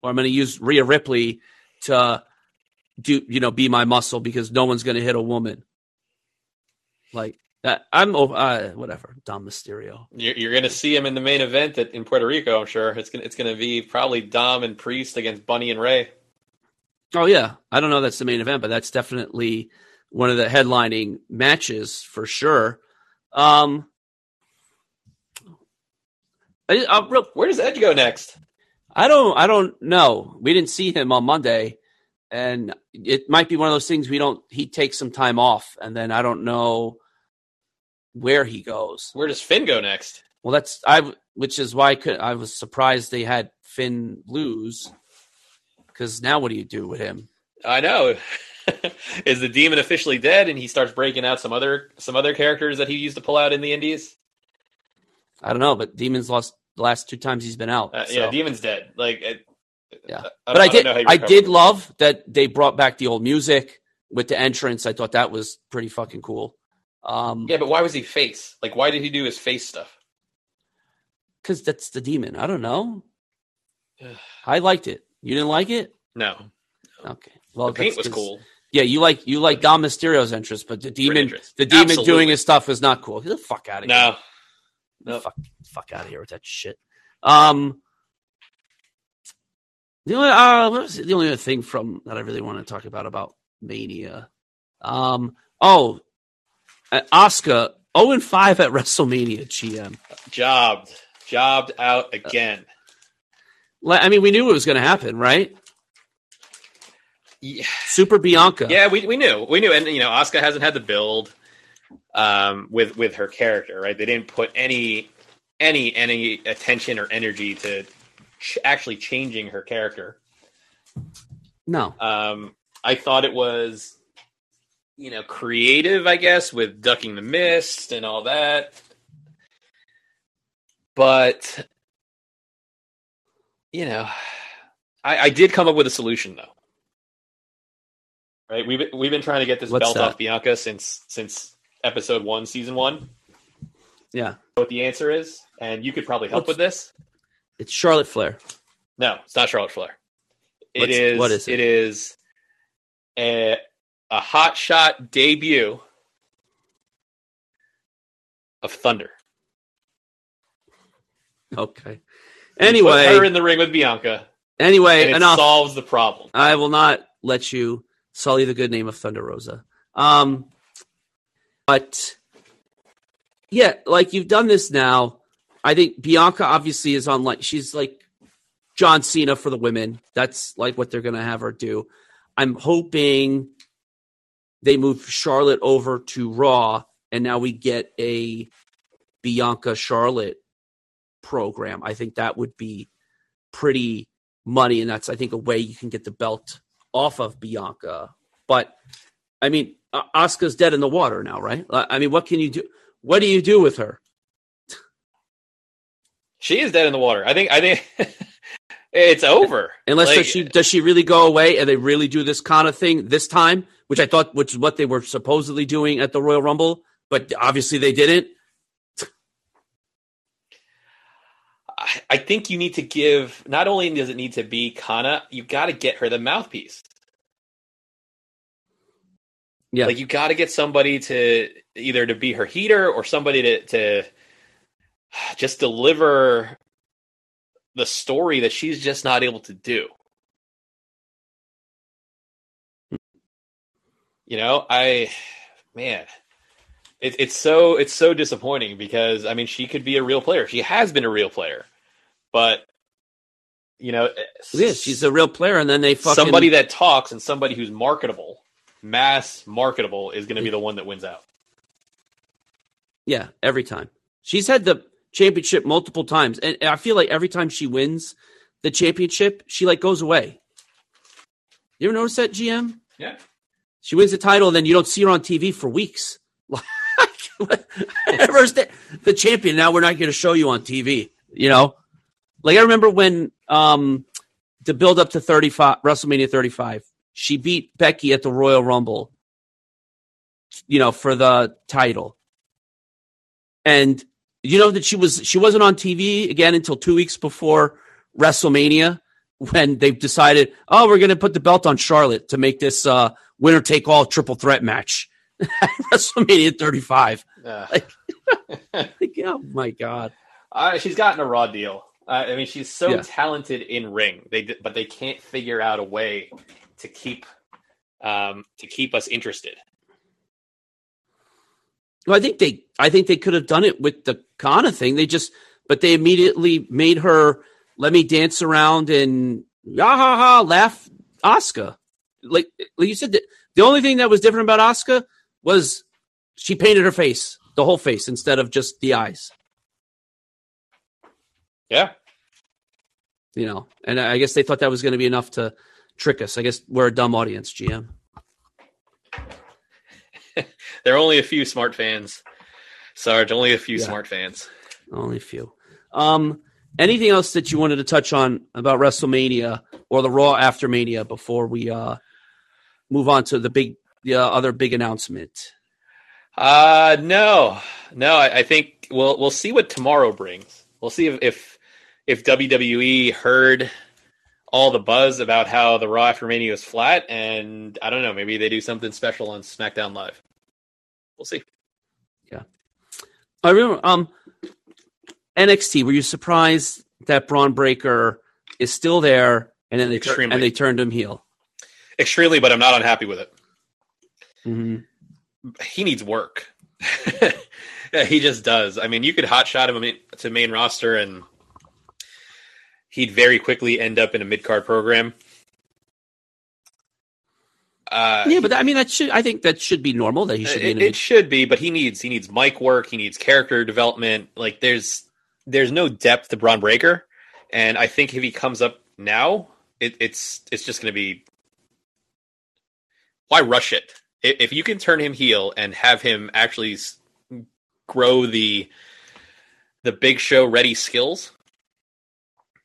Or I'm going to use Rhea Ripley to do you know be my muscle because no one's going to hit a woman. Like I'm oh, uh, whatever. Dom Mysterio. You're, you're going to see him in the main event at, in Puerto Rico. I'm sure it's going to, it's going to be probably Dom and Priest against Bunny and Rey. Oh yeah, I don't know that's the main event, but that's definitely one of the headlining matches for sure. Um, I, I, real- Where does Edge go next? I don't, I don't know. We didn't see him on Monday, and it might be one of those things we don't. He takes some time off, and then I don't know where he goes. Where does Finn go next? Well, that's I, which is why I could. I was surprised they had Finn lose, because now what do you do with him? I know. is the demon officially dead, and he starts breaking out some other some other characters that he used to pull out in the Indies? I don't know, but Demon's lost the last two times he's been out. Uh, so. Yeah, Demon's dead. Like, it, Yeah. I, but I did. don't know how I did love that they brought back the old music with the entrance. I thought that was pretty fucking cool. Um, Yeah, but why was he face? Like, why did he do his face stuff? because that's the demon. I don't know. I liked it. You didn't like it? No, Okay. Well, the paint was cool. Yeah, you like you like Dom Mysterio's entrance, but the demon, the demon Absolutely. doing his stuff is not cool. Get the fuck out of here. No, no. Fuck, fuck out of here with that shit. Um, the only uh, what was it? the only other thing from that I really want to talk about about Mania. Um, oh, Asuka zero and five at WrestleMania. GM. jobbed, jobbed out again. Like, I mean, we knew it was going to happen, right? Yeah, Super Bianca. yeah, we we knew, we knew, and you know, Asuka hasn't had the build um, with with her character, right? They didn't put any any any attention or energy to ch- actually changing her character. No. Um, I thought it was, you know, creative, I guess, with ducking the mist and all that. But, you know, I, I did come up with a solution though. Right, we've been- we've been trying to get this What's belt that? off Bianca since since episode one, season one. Yeah. What the answer is, and you could probably help What's- with this. It's Charlotte Flair. No, it's not Charlotte Flair. It What's- is. what is it? It is a a hot shot debut of Thunder. Okay. Put Anyway, her in the ring with Bianca, anyway, and it enough. solves the problem. I will not let you sully the good name of Thunder Rosa. Um, but yeah, like you've done this now. I think Bianca obviously is on like she's like John Cena for the women. That's like what they're gonna have her do. I'm hoping they move Charlotte over to Raw, and now we get a Bianca Charlotte program. I think that would be pretty money, and that's I think a way you can get the belt off of Bianca. But I mean, Asuka's dead in the water now, right? I mean, what can you do? What do you do with her? She is dead in the water. I think. I think it's over. Unless Like, she does she really go away and they really do this kind of thing this time, which I thought which is what they were supposedly doing at the Royal Rumble, but obviously they didn't. I- I think you need to give. Not only does it need to be Kana, you got to get her the mouthpiece. Yeah. Like you got to get somebody to either to be her heater or somebody to to just deliver the story that she's just not able to do. You know, I man, it, it's so it's so disappointing because I mean she could be a real player. She has been a real player, but you know, Yeah, she's a real player, and then they fucking somebody that talks and somebody who's marketable, mass marketable, is going to be the one that wins out. Yeah, every time. She's had the championship multiple times. And I feel like every time she wins the championship, she like goes away. You ever notice that, GM? Yeah. She wins the title and then you don't see her on TV for weeks. The champion, now we're not going to show you on TV, you know? Like I remember when um the build up to 35 WrestleMania 35, she beat Becky at the Royal Rumble, you know, for the title and you know that she was she wasn't on TV again until two weeks before WrestleMania when they've decided, oh, we're going to put the belt on Charlotte to make this uh, winner take all triple threat match at WrestleMania 35. Uh, Like, oh my god, uh, she's gotten a raw deal. Uh, I mean, she's so Yeah. talented in ring. They but they can't figure out a way to keep um, to keep us interested. well, I think they I think they could have done it with the Kana thing. They just but they immediately made her let me dance around and ya ha ha laugh Asuka. like like you said, the, the only thing that was different about Asuka was she painted her face, the whole face, instead of just the eyes. Yeah. You know, and I guess they thought that was going to be enough to trick us. I guess we're a dumb audience, GM. there are only a few smart fans, Sarge. Only a few Yeah. smart fans. Only a few. Um, anything else that you wanted to touch on about WrestleMania or the Raw after Mania before we uh move on to the big, the uh, other big announcement? Uh no, no. I, I think we'll we'll see what tomorrow brings. We'll see if if, if WWE heard all the buzz about how the Raw after Mania was flat, and I don't know, maybe they do something special on SmackDown Live. We'll see. Yeah, I remember um NXT. Were you surprised that Bron Breakker is still there, and then they tur- Extremely. and they turned him heel? Extremely, but I'm not unhappy with it. hmm He needs work. yeah, he just does. I mean, you could hotshot him to main roster, and he'd very quickly end up in a mid card program. Uh, Yeah, but I mean that should I think that should be normal that he should be in it, a it should be, but he needs he needs mic work. He needs character development. Like there's there's no depth to Bron Breakker, and I think if he comes up now, it, it's it's just going to be why rush it? If you can turn him heel and have him actually grow the the big show ready skills,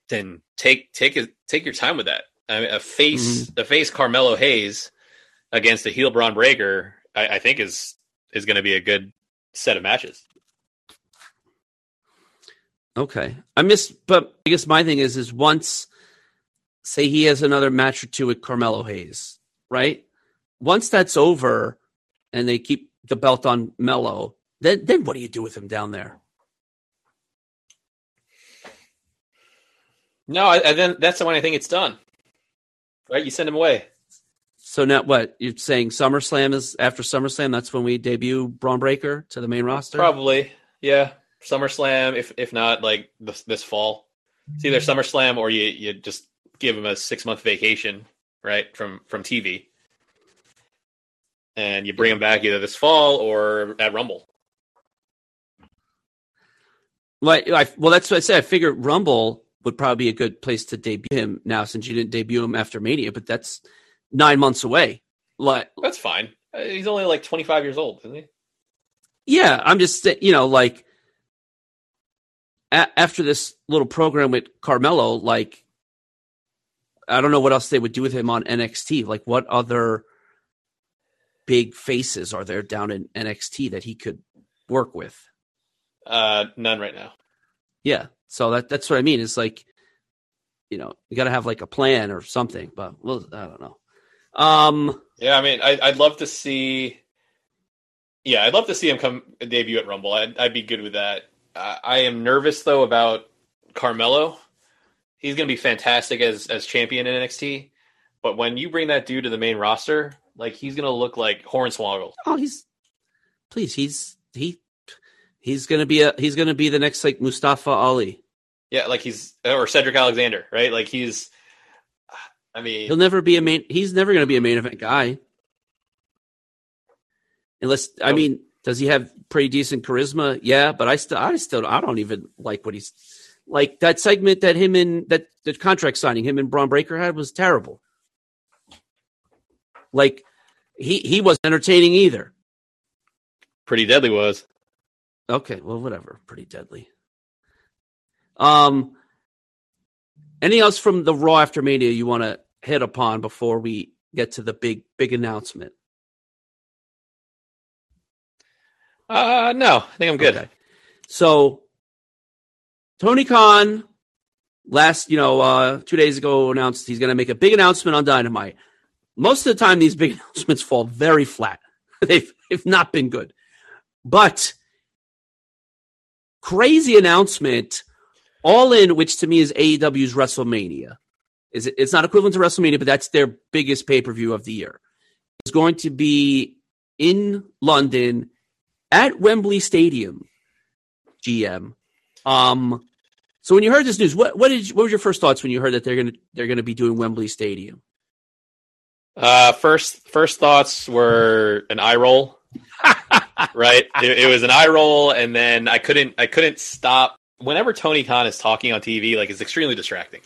then take take take your time with that. I mean, a face mm-hmm. a face Carmelo Hayes against a heel Bron Breakker, I, I think is is going to be a good set of matches. Okay. I miss, but I guess my thing is, is once, say he has another match or two with Carmelo Hayes, right? Once that's over and they keep the belt on Melo, then, then what do you do with him down there? No, I, I then that's when I think it's done. Right, you send him away. So now what? You're saying SummerSlam is after SummerSlam, that's when we debut Bron Breakker to the main roster? Probably, yeah. SummerSlam, if if not like this, this fall, it's either SummerSlam or you you just give him a six month vacation, right from from TV, and you bring him back either this fall or at Rumble. Like, I, well, that's what I said. I figured Rumble would probably be a good place to debut him now since you didn't debut him after Mania, but that's nine months away. Like, That's fine. Uh, He's only like twenty five years old, isn't he? Yeah, I'm just you know like a- after this little program with Carmelo, like I don't know what else they would do with him on NXT. Like, what other big faces are there down in NXT that he could work with? Uh, none right now. Yeah, so that that's what I mean. It's like you know you got to have like a plan or something. But well, I don't know. Um, Yeah, I mean, I, I'd love to see. Yeah, I'd love to see him come debut at Rumble. I'd, I'd be good with that. I am nervous though about Carmelo. He's going to be fantastic as as champion in NXT, but when you bring that dude to the main roster, like he's going to look like Hornswoggle. oh, he's please, he's he he's gonna be a he's gonna be the next like Mustafa Ali. Yeah, like he's or Cedric Alexander, right? Like he's. I mean, He'll never be a main. He's never going to be a main event guy, unless I Oh. mean, does he have pretty decent charisma? Yeah, but I still, I still, I don't even like what he's like. That segment that him and that the contract signing him and Bron Breakker had was terrible. Like he he wasn't entertaining either. pretty deadly was. Okay, well, whatever. Pretty deadly. Um, anything else from the Raw after Mania you want to hit upon before we get to the big big announcement? Uh no, I think I'm good. Okay. So Tony Khan last, you know, uh two days ago announced he's gonna make a big announcement on Dynamite. Most of the time these big announcements fall very flat. they've they've not been good. But crazy announcement, all in, which to me is AEW's WrestleMania. Is it, it's not equivalent to WrestleMania, but that's their biggest pay per view of the year. It's going to be in London at Wembley Stadium. GM. Um, so when you heard this news, what what did you, what were your first thoughts when you heard that they're gonna they're gonna be doing Wembley Stadium? Uh, first, first thoughts were an eye roll. right, it, it was an eye roll, and then I couldn't, I couldn't stop. Whenever Tony Khan is talking on TV, like it's extremely distracting.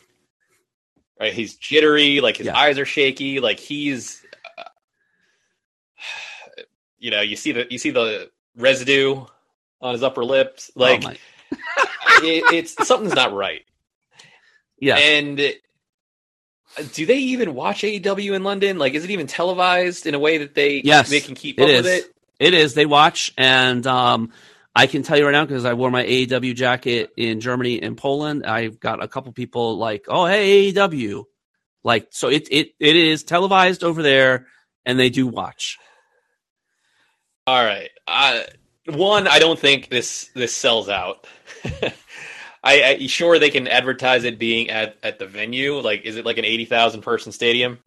Right, he's jittery, like his Yeah. eyes are shaky, like he's, uh, you know, you see the, you see the residue on his upper lips, like oh it, it's something's not right. yeah. And uh, do they even watch AEW in London? Like, is it even televised in a way that they Yes, they can keep it up is. with it? It is. They watch, and um, I can tell you right now because I wore my AEW jacket in Germany and Poland. I've got a couple people like, "Oh, hey AEW," like so. It it it is televised over there, and they do watch. All right. Uh, one, I don't think this this sells out. I, I sure they can advertise it being at at the venue. Like, is it like an eighty thousand person stadium?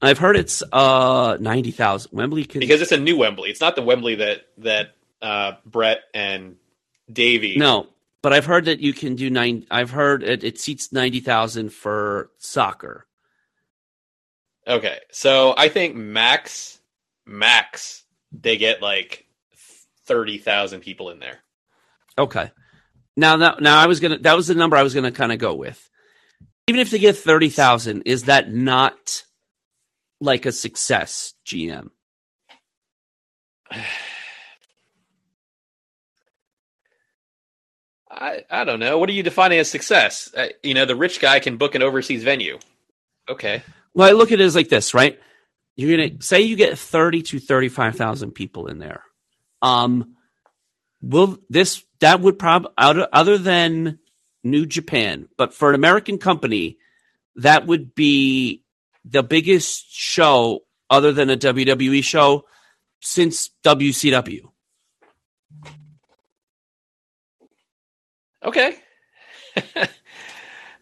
I've heard it's uh ninety thousand. Wembley can Because it's a new Wembley. It's not the Wembley that that uh, Brett and Davey. no, but I've heard that you can do nine. I've heard it, it seats ninety thousand for soccer. Okay, so I think max max they get like thirty thousand people in there. Okay. Now, now, now, I was gonna. That was the number I was gonna kind of go with. Even if they get thirty thousand, is that not like a success? GM. I I don't know. What are you defining as success? Uh, you know, the rich guy can book an overseas venue. Okay. Well, I look at it as like this, right? You're gonna say you get thirty to thirty-five thousand people in there. Um, will this that would probably other than New Japan, but for an American company, that would be the biggest show other than a WWE show since WCW. Okay.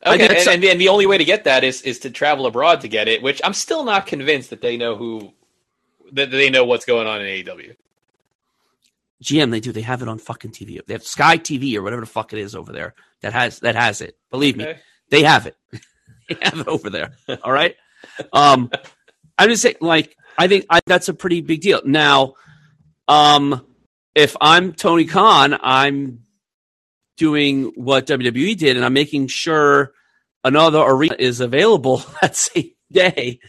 Okay, and, and, and the only way to get that is is to travel abroad to get it, which I'm still not convinced that they know who that they know what's going on in AEW. GM, they do. They have it on fucking TV. They have Sky TV or whatever the fuck it is over there that has that has it. Believe me, they have it. they have it over there. All right. Um, I'm just saying, like, I think I, that's a pretty big deal. Now, um, if I'm Tony Khan, I'm doing what WWE did, and I'm making sure another arena is available that same day.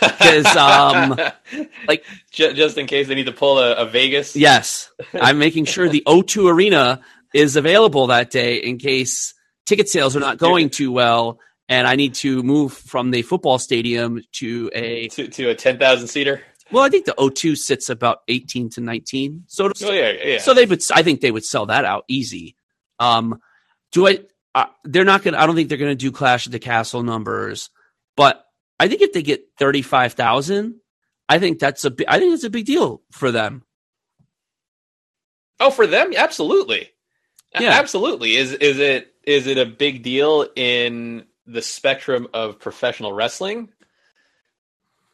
'Cause, um, like- Ju- just in case they need to pull a, a Vegas. Yes, I'm making sure the O2 Arena is available that day in case ticket sales are not going too well, and I need to move from the football stadium to a. to, to a ten thousand seater. Well, I think the O2 sits about 18 to 19, so Oh yeah, yeah. so they would. I think they would sell that out easy. Um, do I? Uh, they're not going. to I don't think they're going to do Clash of the Castle numbers, but I think if they get 35,000, I think that's a. I think it's a big deal for them. oh, for them, absolutely. Yeah. absolutely. Is is it is it a big deal in the spectrum of professional wrestling?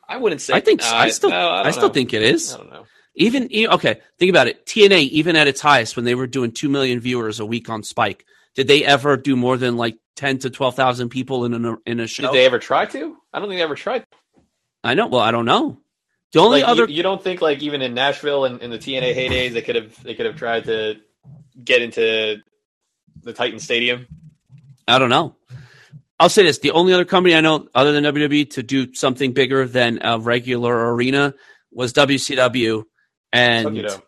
I wouldn't say. I think uh, I still. no, I, don't still know. think it is. I don't know. Even okay, think about it. TNA, even at its highest, when they were doing two million viewers a week on Spike, did they ever do more than like ten to twelve thousand people in a in a show? Did they ever try to? I don't think they ever tried. I know. Well, I don't know. The only Like, other you, you don't think like even in Nashville and in the TNA heydays they could have they could have tried to get into the Titan Stadium? I don't know. I'll say this: the only other company I know other than WWE to do something bigger than a regular arena was WCW, and you know.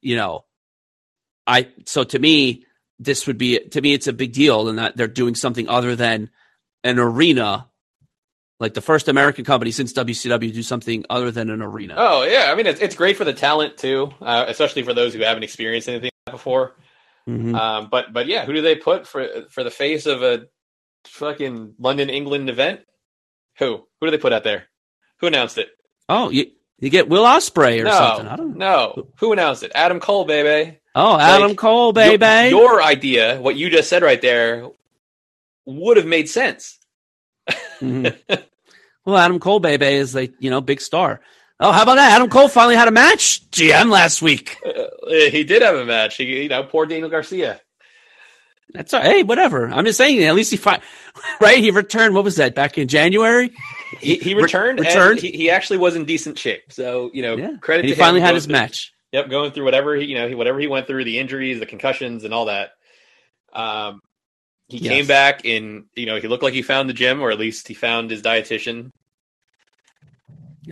you know, I so to me this would be to me it's a big deal in that they're doing something other than an arena, like the first American company since WCW to do something other than an arena. Oh yeah, I mean it's it's great for the talent too, uh, especially for those who haven't experienced anything like before. Mhm. Um, but but yeah, who do they put for for the face of a fucking London England event? Who who do they put out there? Who announced it? Oh, you you get Will Ospreay or no, something. I don't know. no. Who announced it? Adam Cole, baby. Oh, Adam Like, Cole, Your- baby. Your, idea, what you just said right there, would have made sense. Mhm. well, Adam Cole, baby, is like you know big star. Oh, how about that? Adam Cole finally had a match. GM last week. Uh, he did have a match. He, you know, poor Daniel Garcia. That's all, hey, whatever. I'm just saying. At least he fi- right. He returned. What was that? Back in January. He, he returned. Re- returned. He, he, actually was in decent shape. So you know, yeah. credit. And he finally had his through- match. Yep, going through whatever he, you know, he, whatever he went through, the injuries, the concussions, and all that. Um, he Yes. came back in. You know, he looked like he found the gym, or at least he found his dietitian.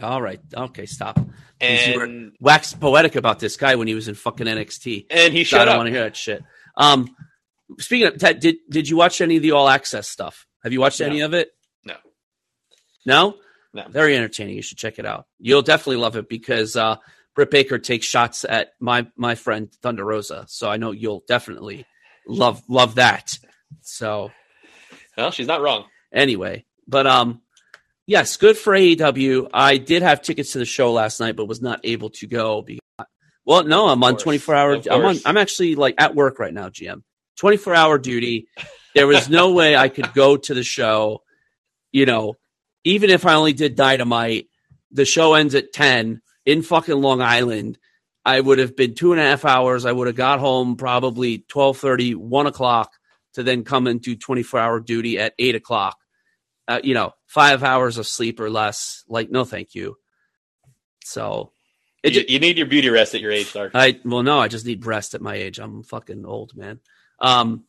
All right. Okay. Stop. Because you were- And Waxed poetic about this guy when he was in fucking NXT. and he So I shut don't up. want to hear that shit. Um, speaking of Ted, did did you watch any of the All Access stuff? Have you watched No. any of it? No. No. No. Very entertaining. You should check it out. You'll definitely love it because uh, Britt Baker takes shots at my my friend Thunder Rosa. So I know you'll definitely love love that. So Well, she's not wrong. anyway, but um, yes, good for AEW. I did have tickets to the show last night, but was not able to go. Because, well, no, I'm on 24 hour. I'm on. I'm actually like at work right now, GM. 24 hour duty. There was no way I could go to the show. You know, even if I only did Dynamite, the show ends at 10 in fucking Long Island. I would have been two and a half hours. I would have got home probably 12:30, 1 o'clock to then come and do 24 hour duty at 8 o'clock. Uh, you know, five hours of sleep or less. Like, no, thank you. So, You, you need your beauty rest at your age, Dark. I well, no, I just need rest at my age. I'm fucking old, man. Um,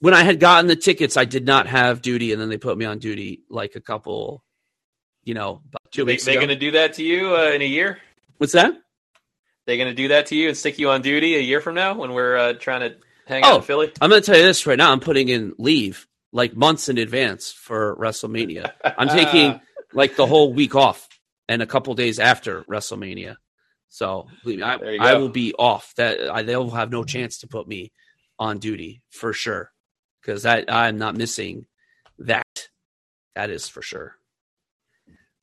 when I had gotten the tickets, I did not have duty, and then they put me on duty like a couple, you know, about two They, weeks they ago. going to do that to you uh, in a year? What's that? They going to do that to you and stick you on duty a year from now when we're uh, trying to hang Oh. out in Philly? I'm going to tell you this right now. I'm putting in leave like months in advance for WrestleMania. I'm taking like the whole week off and a couple days after WrestleMania. So believe me, I, I will be off. That I, they'll have no chance to put me on duty for sure because that I'm not missing that. That is for sure.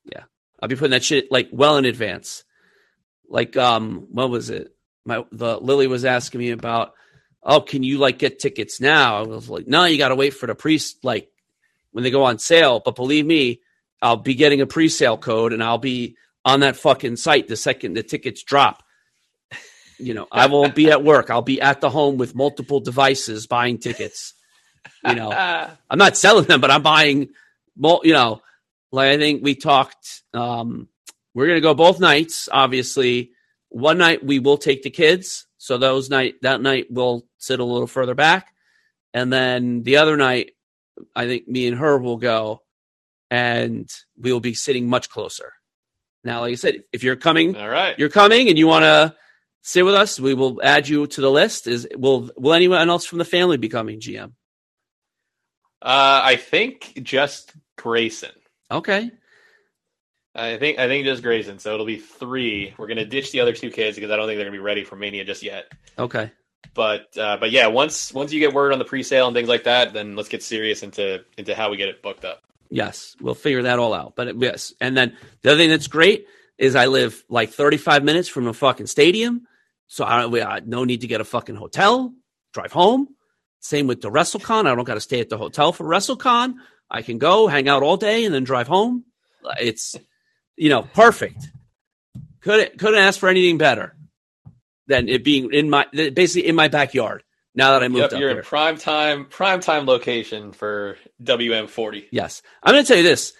Yeah, I'll be putting that shit like well in advance. Like um, what was it? My the Lily was asking me about. Oh, can you like get tickets now? I was like, no, you got to wait for the pre like when they go on sale. But believe me, I'll be getting a pre-sale code and I'll be on that fucking site the second the tickets drop. You know, I won't be at work. I'll be at the home with multiple devices buying tickets. You know, I'm not selling them, but I'm buying. You know, like I think we talked. Um, we're gonna go both nights. Obviously, one night we will take the kids, so those night that night we'll sit a little further back, and then the other night, I think me and her will go, and we will be sitting much closer. Now, like I said, if you're coming, All right. you're coming, and you want to sit with us, we will add you to the list. Is will will anyone else from the family be coming? GM. Uh, I think just Grayson. Okay. I think I think just Grayson. So it'll be three. We're gonna ditch the other two kids because I don't think they're gonna be ready for Mania just yet. Okay. But uh, but yeah, once once you get word on the pre-sale and things like that, then let's get serious into into how we get it booked up. Yes, we'll figure that all out. But yes, and then the other thing that's great is I live like 35 minutes from a fucking stadium, so I. We, I, no need to get a fucking hotel. Drive home. Same with the WrestleCon. I don't got to stay at the hotel for WrestleCon. I can go hang out all day and then drive home. It's you know perfect. Couldn't couldn't ask for anything better than it being in my basically in my backyard. Now that I moved Yep, up you're here. in prime time prime time location for WM40. Yes. I'm going to tell you this.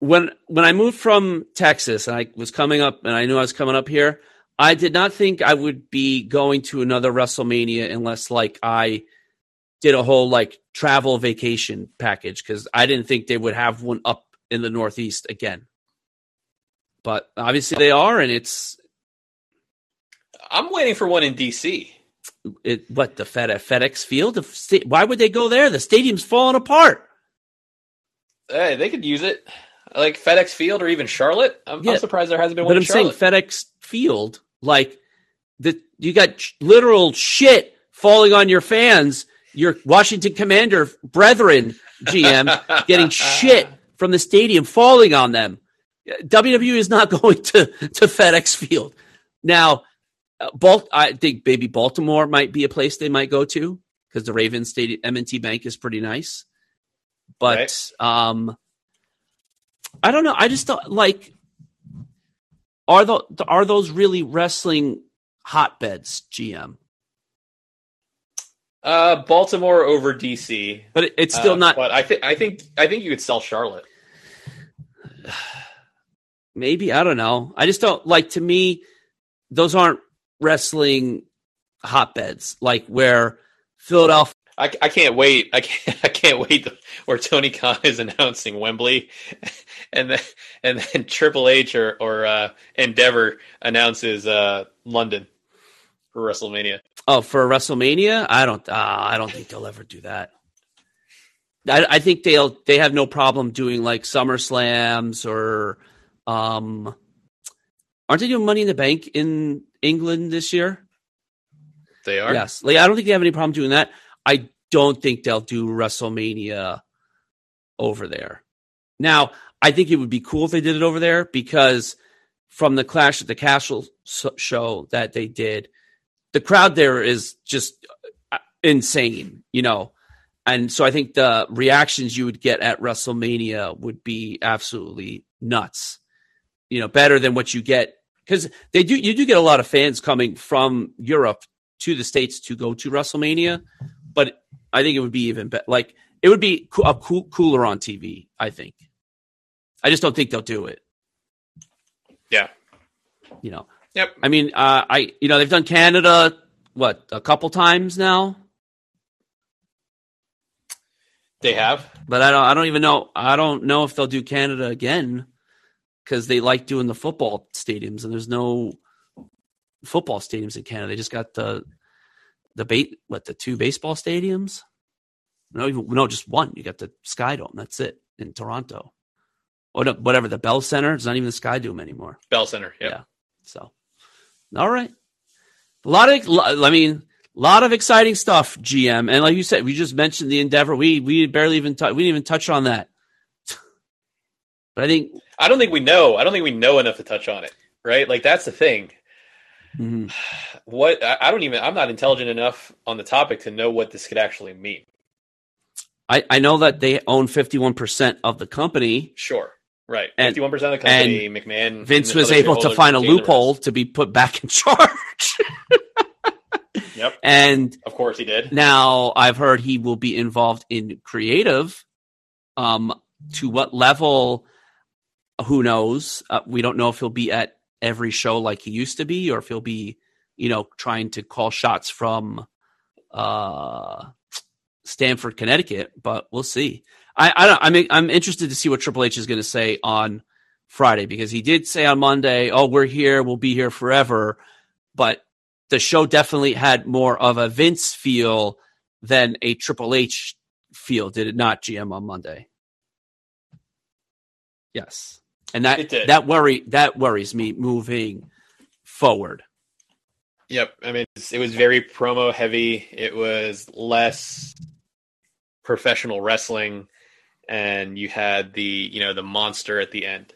When when I moved from Texas and I was coming up and I knew I was coming up here, I did not think I would be going to another WrestleMania unless like I did a whole like travel vacation package cuz I didn't think they would have one up in the Northeast again. But obviously they are and it's I'm waiting for one in DC. it what the Fed FedEx Field why would they go there? The stadium's falling apart. Hey, they could use it. Like FedEx Field or even Charlotte. I'm, Yeah. I'm surprised there hasn't been But one But I'm in saying Charlotte. FedEx Field, like the you got literal shit falling on your fans. Your Washington Commander brethren, GM, getting shit from the stadium falling on them. WWE is not going to to FedEx Field now. Uh, Balt, I think maybe Baltimore might be a place they might go to because the Ravens Stadium M&T Bank is pretty nice. But um, I don't know. I just don't like are the are those really wrestling hotbeds, GM? Uh, Baltimore over DC, but it, it's still Uh, not. But I think I think I think you could sell Charlotte. Maybe I don't know. I just don't like. To me, those aren't wrestling hotbeds. Like where Philadelphia. I, I can't wait. I can't. I can't wait to, where Tony Khan is announcing Wembley, and then and then Triple H or or uh, Endeavor announces uh, London for WrestleMania. Oh, for WrestleMania, I don't. Uh, I don't think they'll ever do that. I, I think they'll. They have no problem doing like Summer Slams or, um, aren't they doing Money in the Bank in England this year? They are. Yes. Like I don't think they have any problem doing that. I don't think they'll do WrestleMania over there. Now, I think it would be cool if they did it over there because from the Clash at the Castle show that they did, the crowd there is just uh, insane, you know. And so I think the reactions you would get at WrestleMania would be absolutely nuts. You know, better than what you get because they do you do get a lot of fans coming from Europe to the states to go to WrestleMania, but I think it would be even better. Like it would be coo- a cool, cooler on TV. I think. I just don't think they'll do it. Yeah. You know. Yep. I mean, uh, I you know they've done Canada what a couple times now, They have. but I don't I don't even know I don't know if they'll do Canada again because they like doing the football stadiums and there's no football stadiums in Canada. They just got the the bait what the two baseball stadiums. No, even no, just one. You got the Sky Dome. That's it in Toronto. Oh, or the- whatever the Bell Center. It's not even the Sky Dome anymore. Bell Center. Yep. Yeah. So, all right. A lot of, I mean, a lot of exciting stuff, GM. And like you said, we just mentioned the Endeavor. We we barely even tou- we didn't even touch on that. but I think I don't think we know. I don't think we know enough to touch on it. Right. Like that's the thing. Mhm. What I, I don't even. I'm not intelligent enough on the topic to know what this could actually mean. I I know that they own fifty one percent of the company. Sure. Right. And- Fifty-one percent of the company. McMahon. Vince was able to find a loophole to be put back in charge. Yep. and Of course he did. Now I've heard he will be involved in creative. Um, to what level? Who knows? Uh, we don't know if he'll be at every show like he used to be, or if he'll be, you know, trying to call shots from uh, Stamford, Connecticut. But we'll see. I, I don't. I mean, I'm interested to see what Triple H is going to say on Friday because he did say on Monday, "Oh, we're here. We'll be here forever." But the show definitely had more of a Vince feel than a Triple H feel, did it not? GM on Monday. Yes, and that that worry that worries me moving forward. Yep. I mean, it was very promo heavy. It was less professional wrestling, and you had the you know the monster at the end.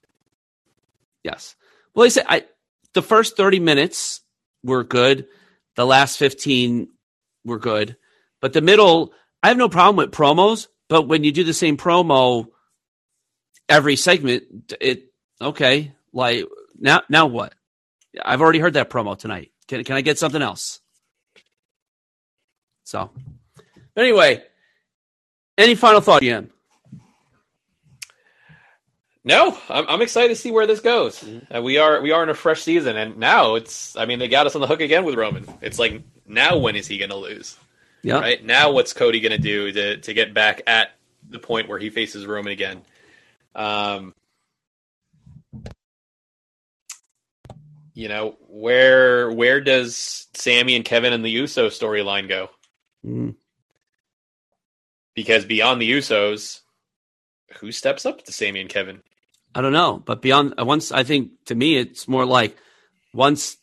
Yes. Well, I said I the first thirty minutes were good. The last fifteen were good, but the middle, I have no problem with promos. But when you do the same promo every segment, it okay. Like now, now what? I've already heard that promo tonight. Can can I get something else? So, but anyway, any final thought, Ian? No, I'm, I'm excited to see where this goes. Uh, we are we are in a fresh season, and now it's. I mean, they got us on the hook again with Roman. It's like now, when is he going to lose? Yeah. Right now, what's Cody going to do to to get back at the point where he faces Roman again? Um, you know where where does Sami and Kevin and the Uso storyline go? Mm. Because beyond the Usos, who steps up to Sami and Kevin? I don't know, but beyond uh, once, I think to me, it's more like once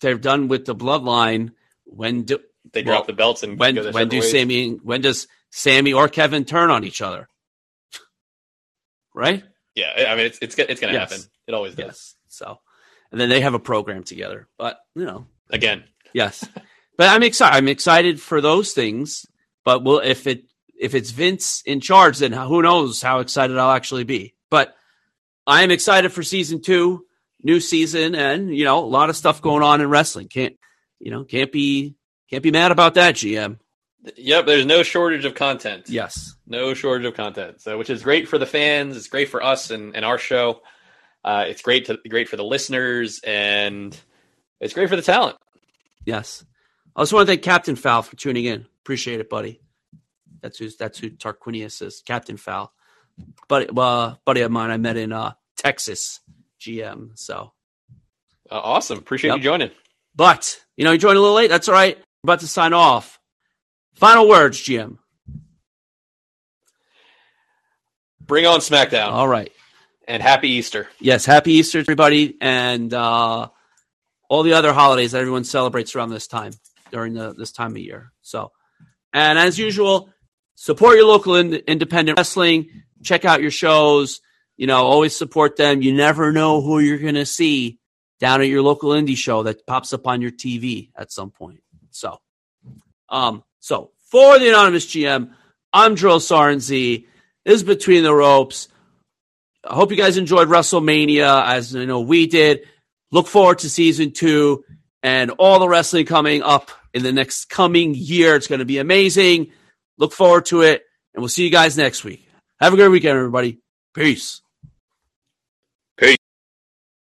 they're done with the bloodline, when do They Well, drop the belts and when when do ways? Sami when does Sami or Kevin turn on each other? Right? Yeah, I mean it's it's it's going to Yes. happen. It always does. Yes. So, and then they have a program together. But you know, Again, yes. but I'm excited. I'm excited for those things. But well, if it if it's Vince in charge, then who knows how excited I'll actually be. But I am excited for season two, new season, and you know a lot of stuff going on in wrestling. Can't you know can't be can't be mad about that. GM. Yep, there's no shortage of content. Yes. No shortage of content. So which is great for the fans, it's great for us and, and our show. Uh, it's great to great for the listeners and it's great for the talent. Yes. I also want to thank Captain Foul for tuning in. Appreciate it, buddy. That's who's that's who Tarquinius is, Captain Foul. Buddy, uh, buddy of mine I met in uh, Texas, GM. So Uh, awesome. Appreciate Yep. you joining. But, you know, you joined a little late. That's all right. We're about to sign off. Final words, Jim. Bring on SmackDown All right. and happy Easter. Yes, happy Easter, everybody, and uh, all the other holidays that everyone celebrates around this time during the, this time of year. So, and as usual, support your local in, independent wrestling. Check out your shows. You know, always support them. You never know who you're going to see down at your local indie show that pops up on your TV at some point. So, um, so for the anonymous GM, I'm Drill Sergeant Z. This is between the ropes. I hope you guys enjoyed WrestleMania as I know we did. Look forward to season two and all the wrestling coming up in the next coming year. It's going to be amazing. Look forward to it, and we'll see you guys next week. Have a great weekend, everybody. Peace.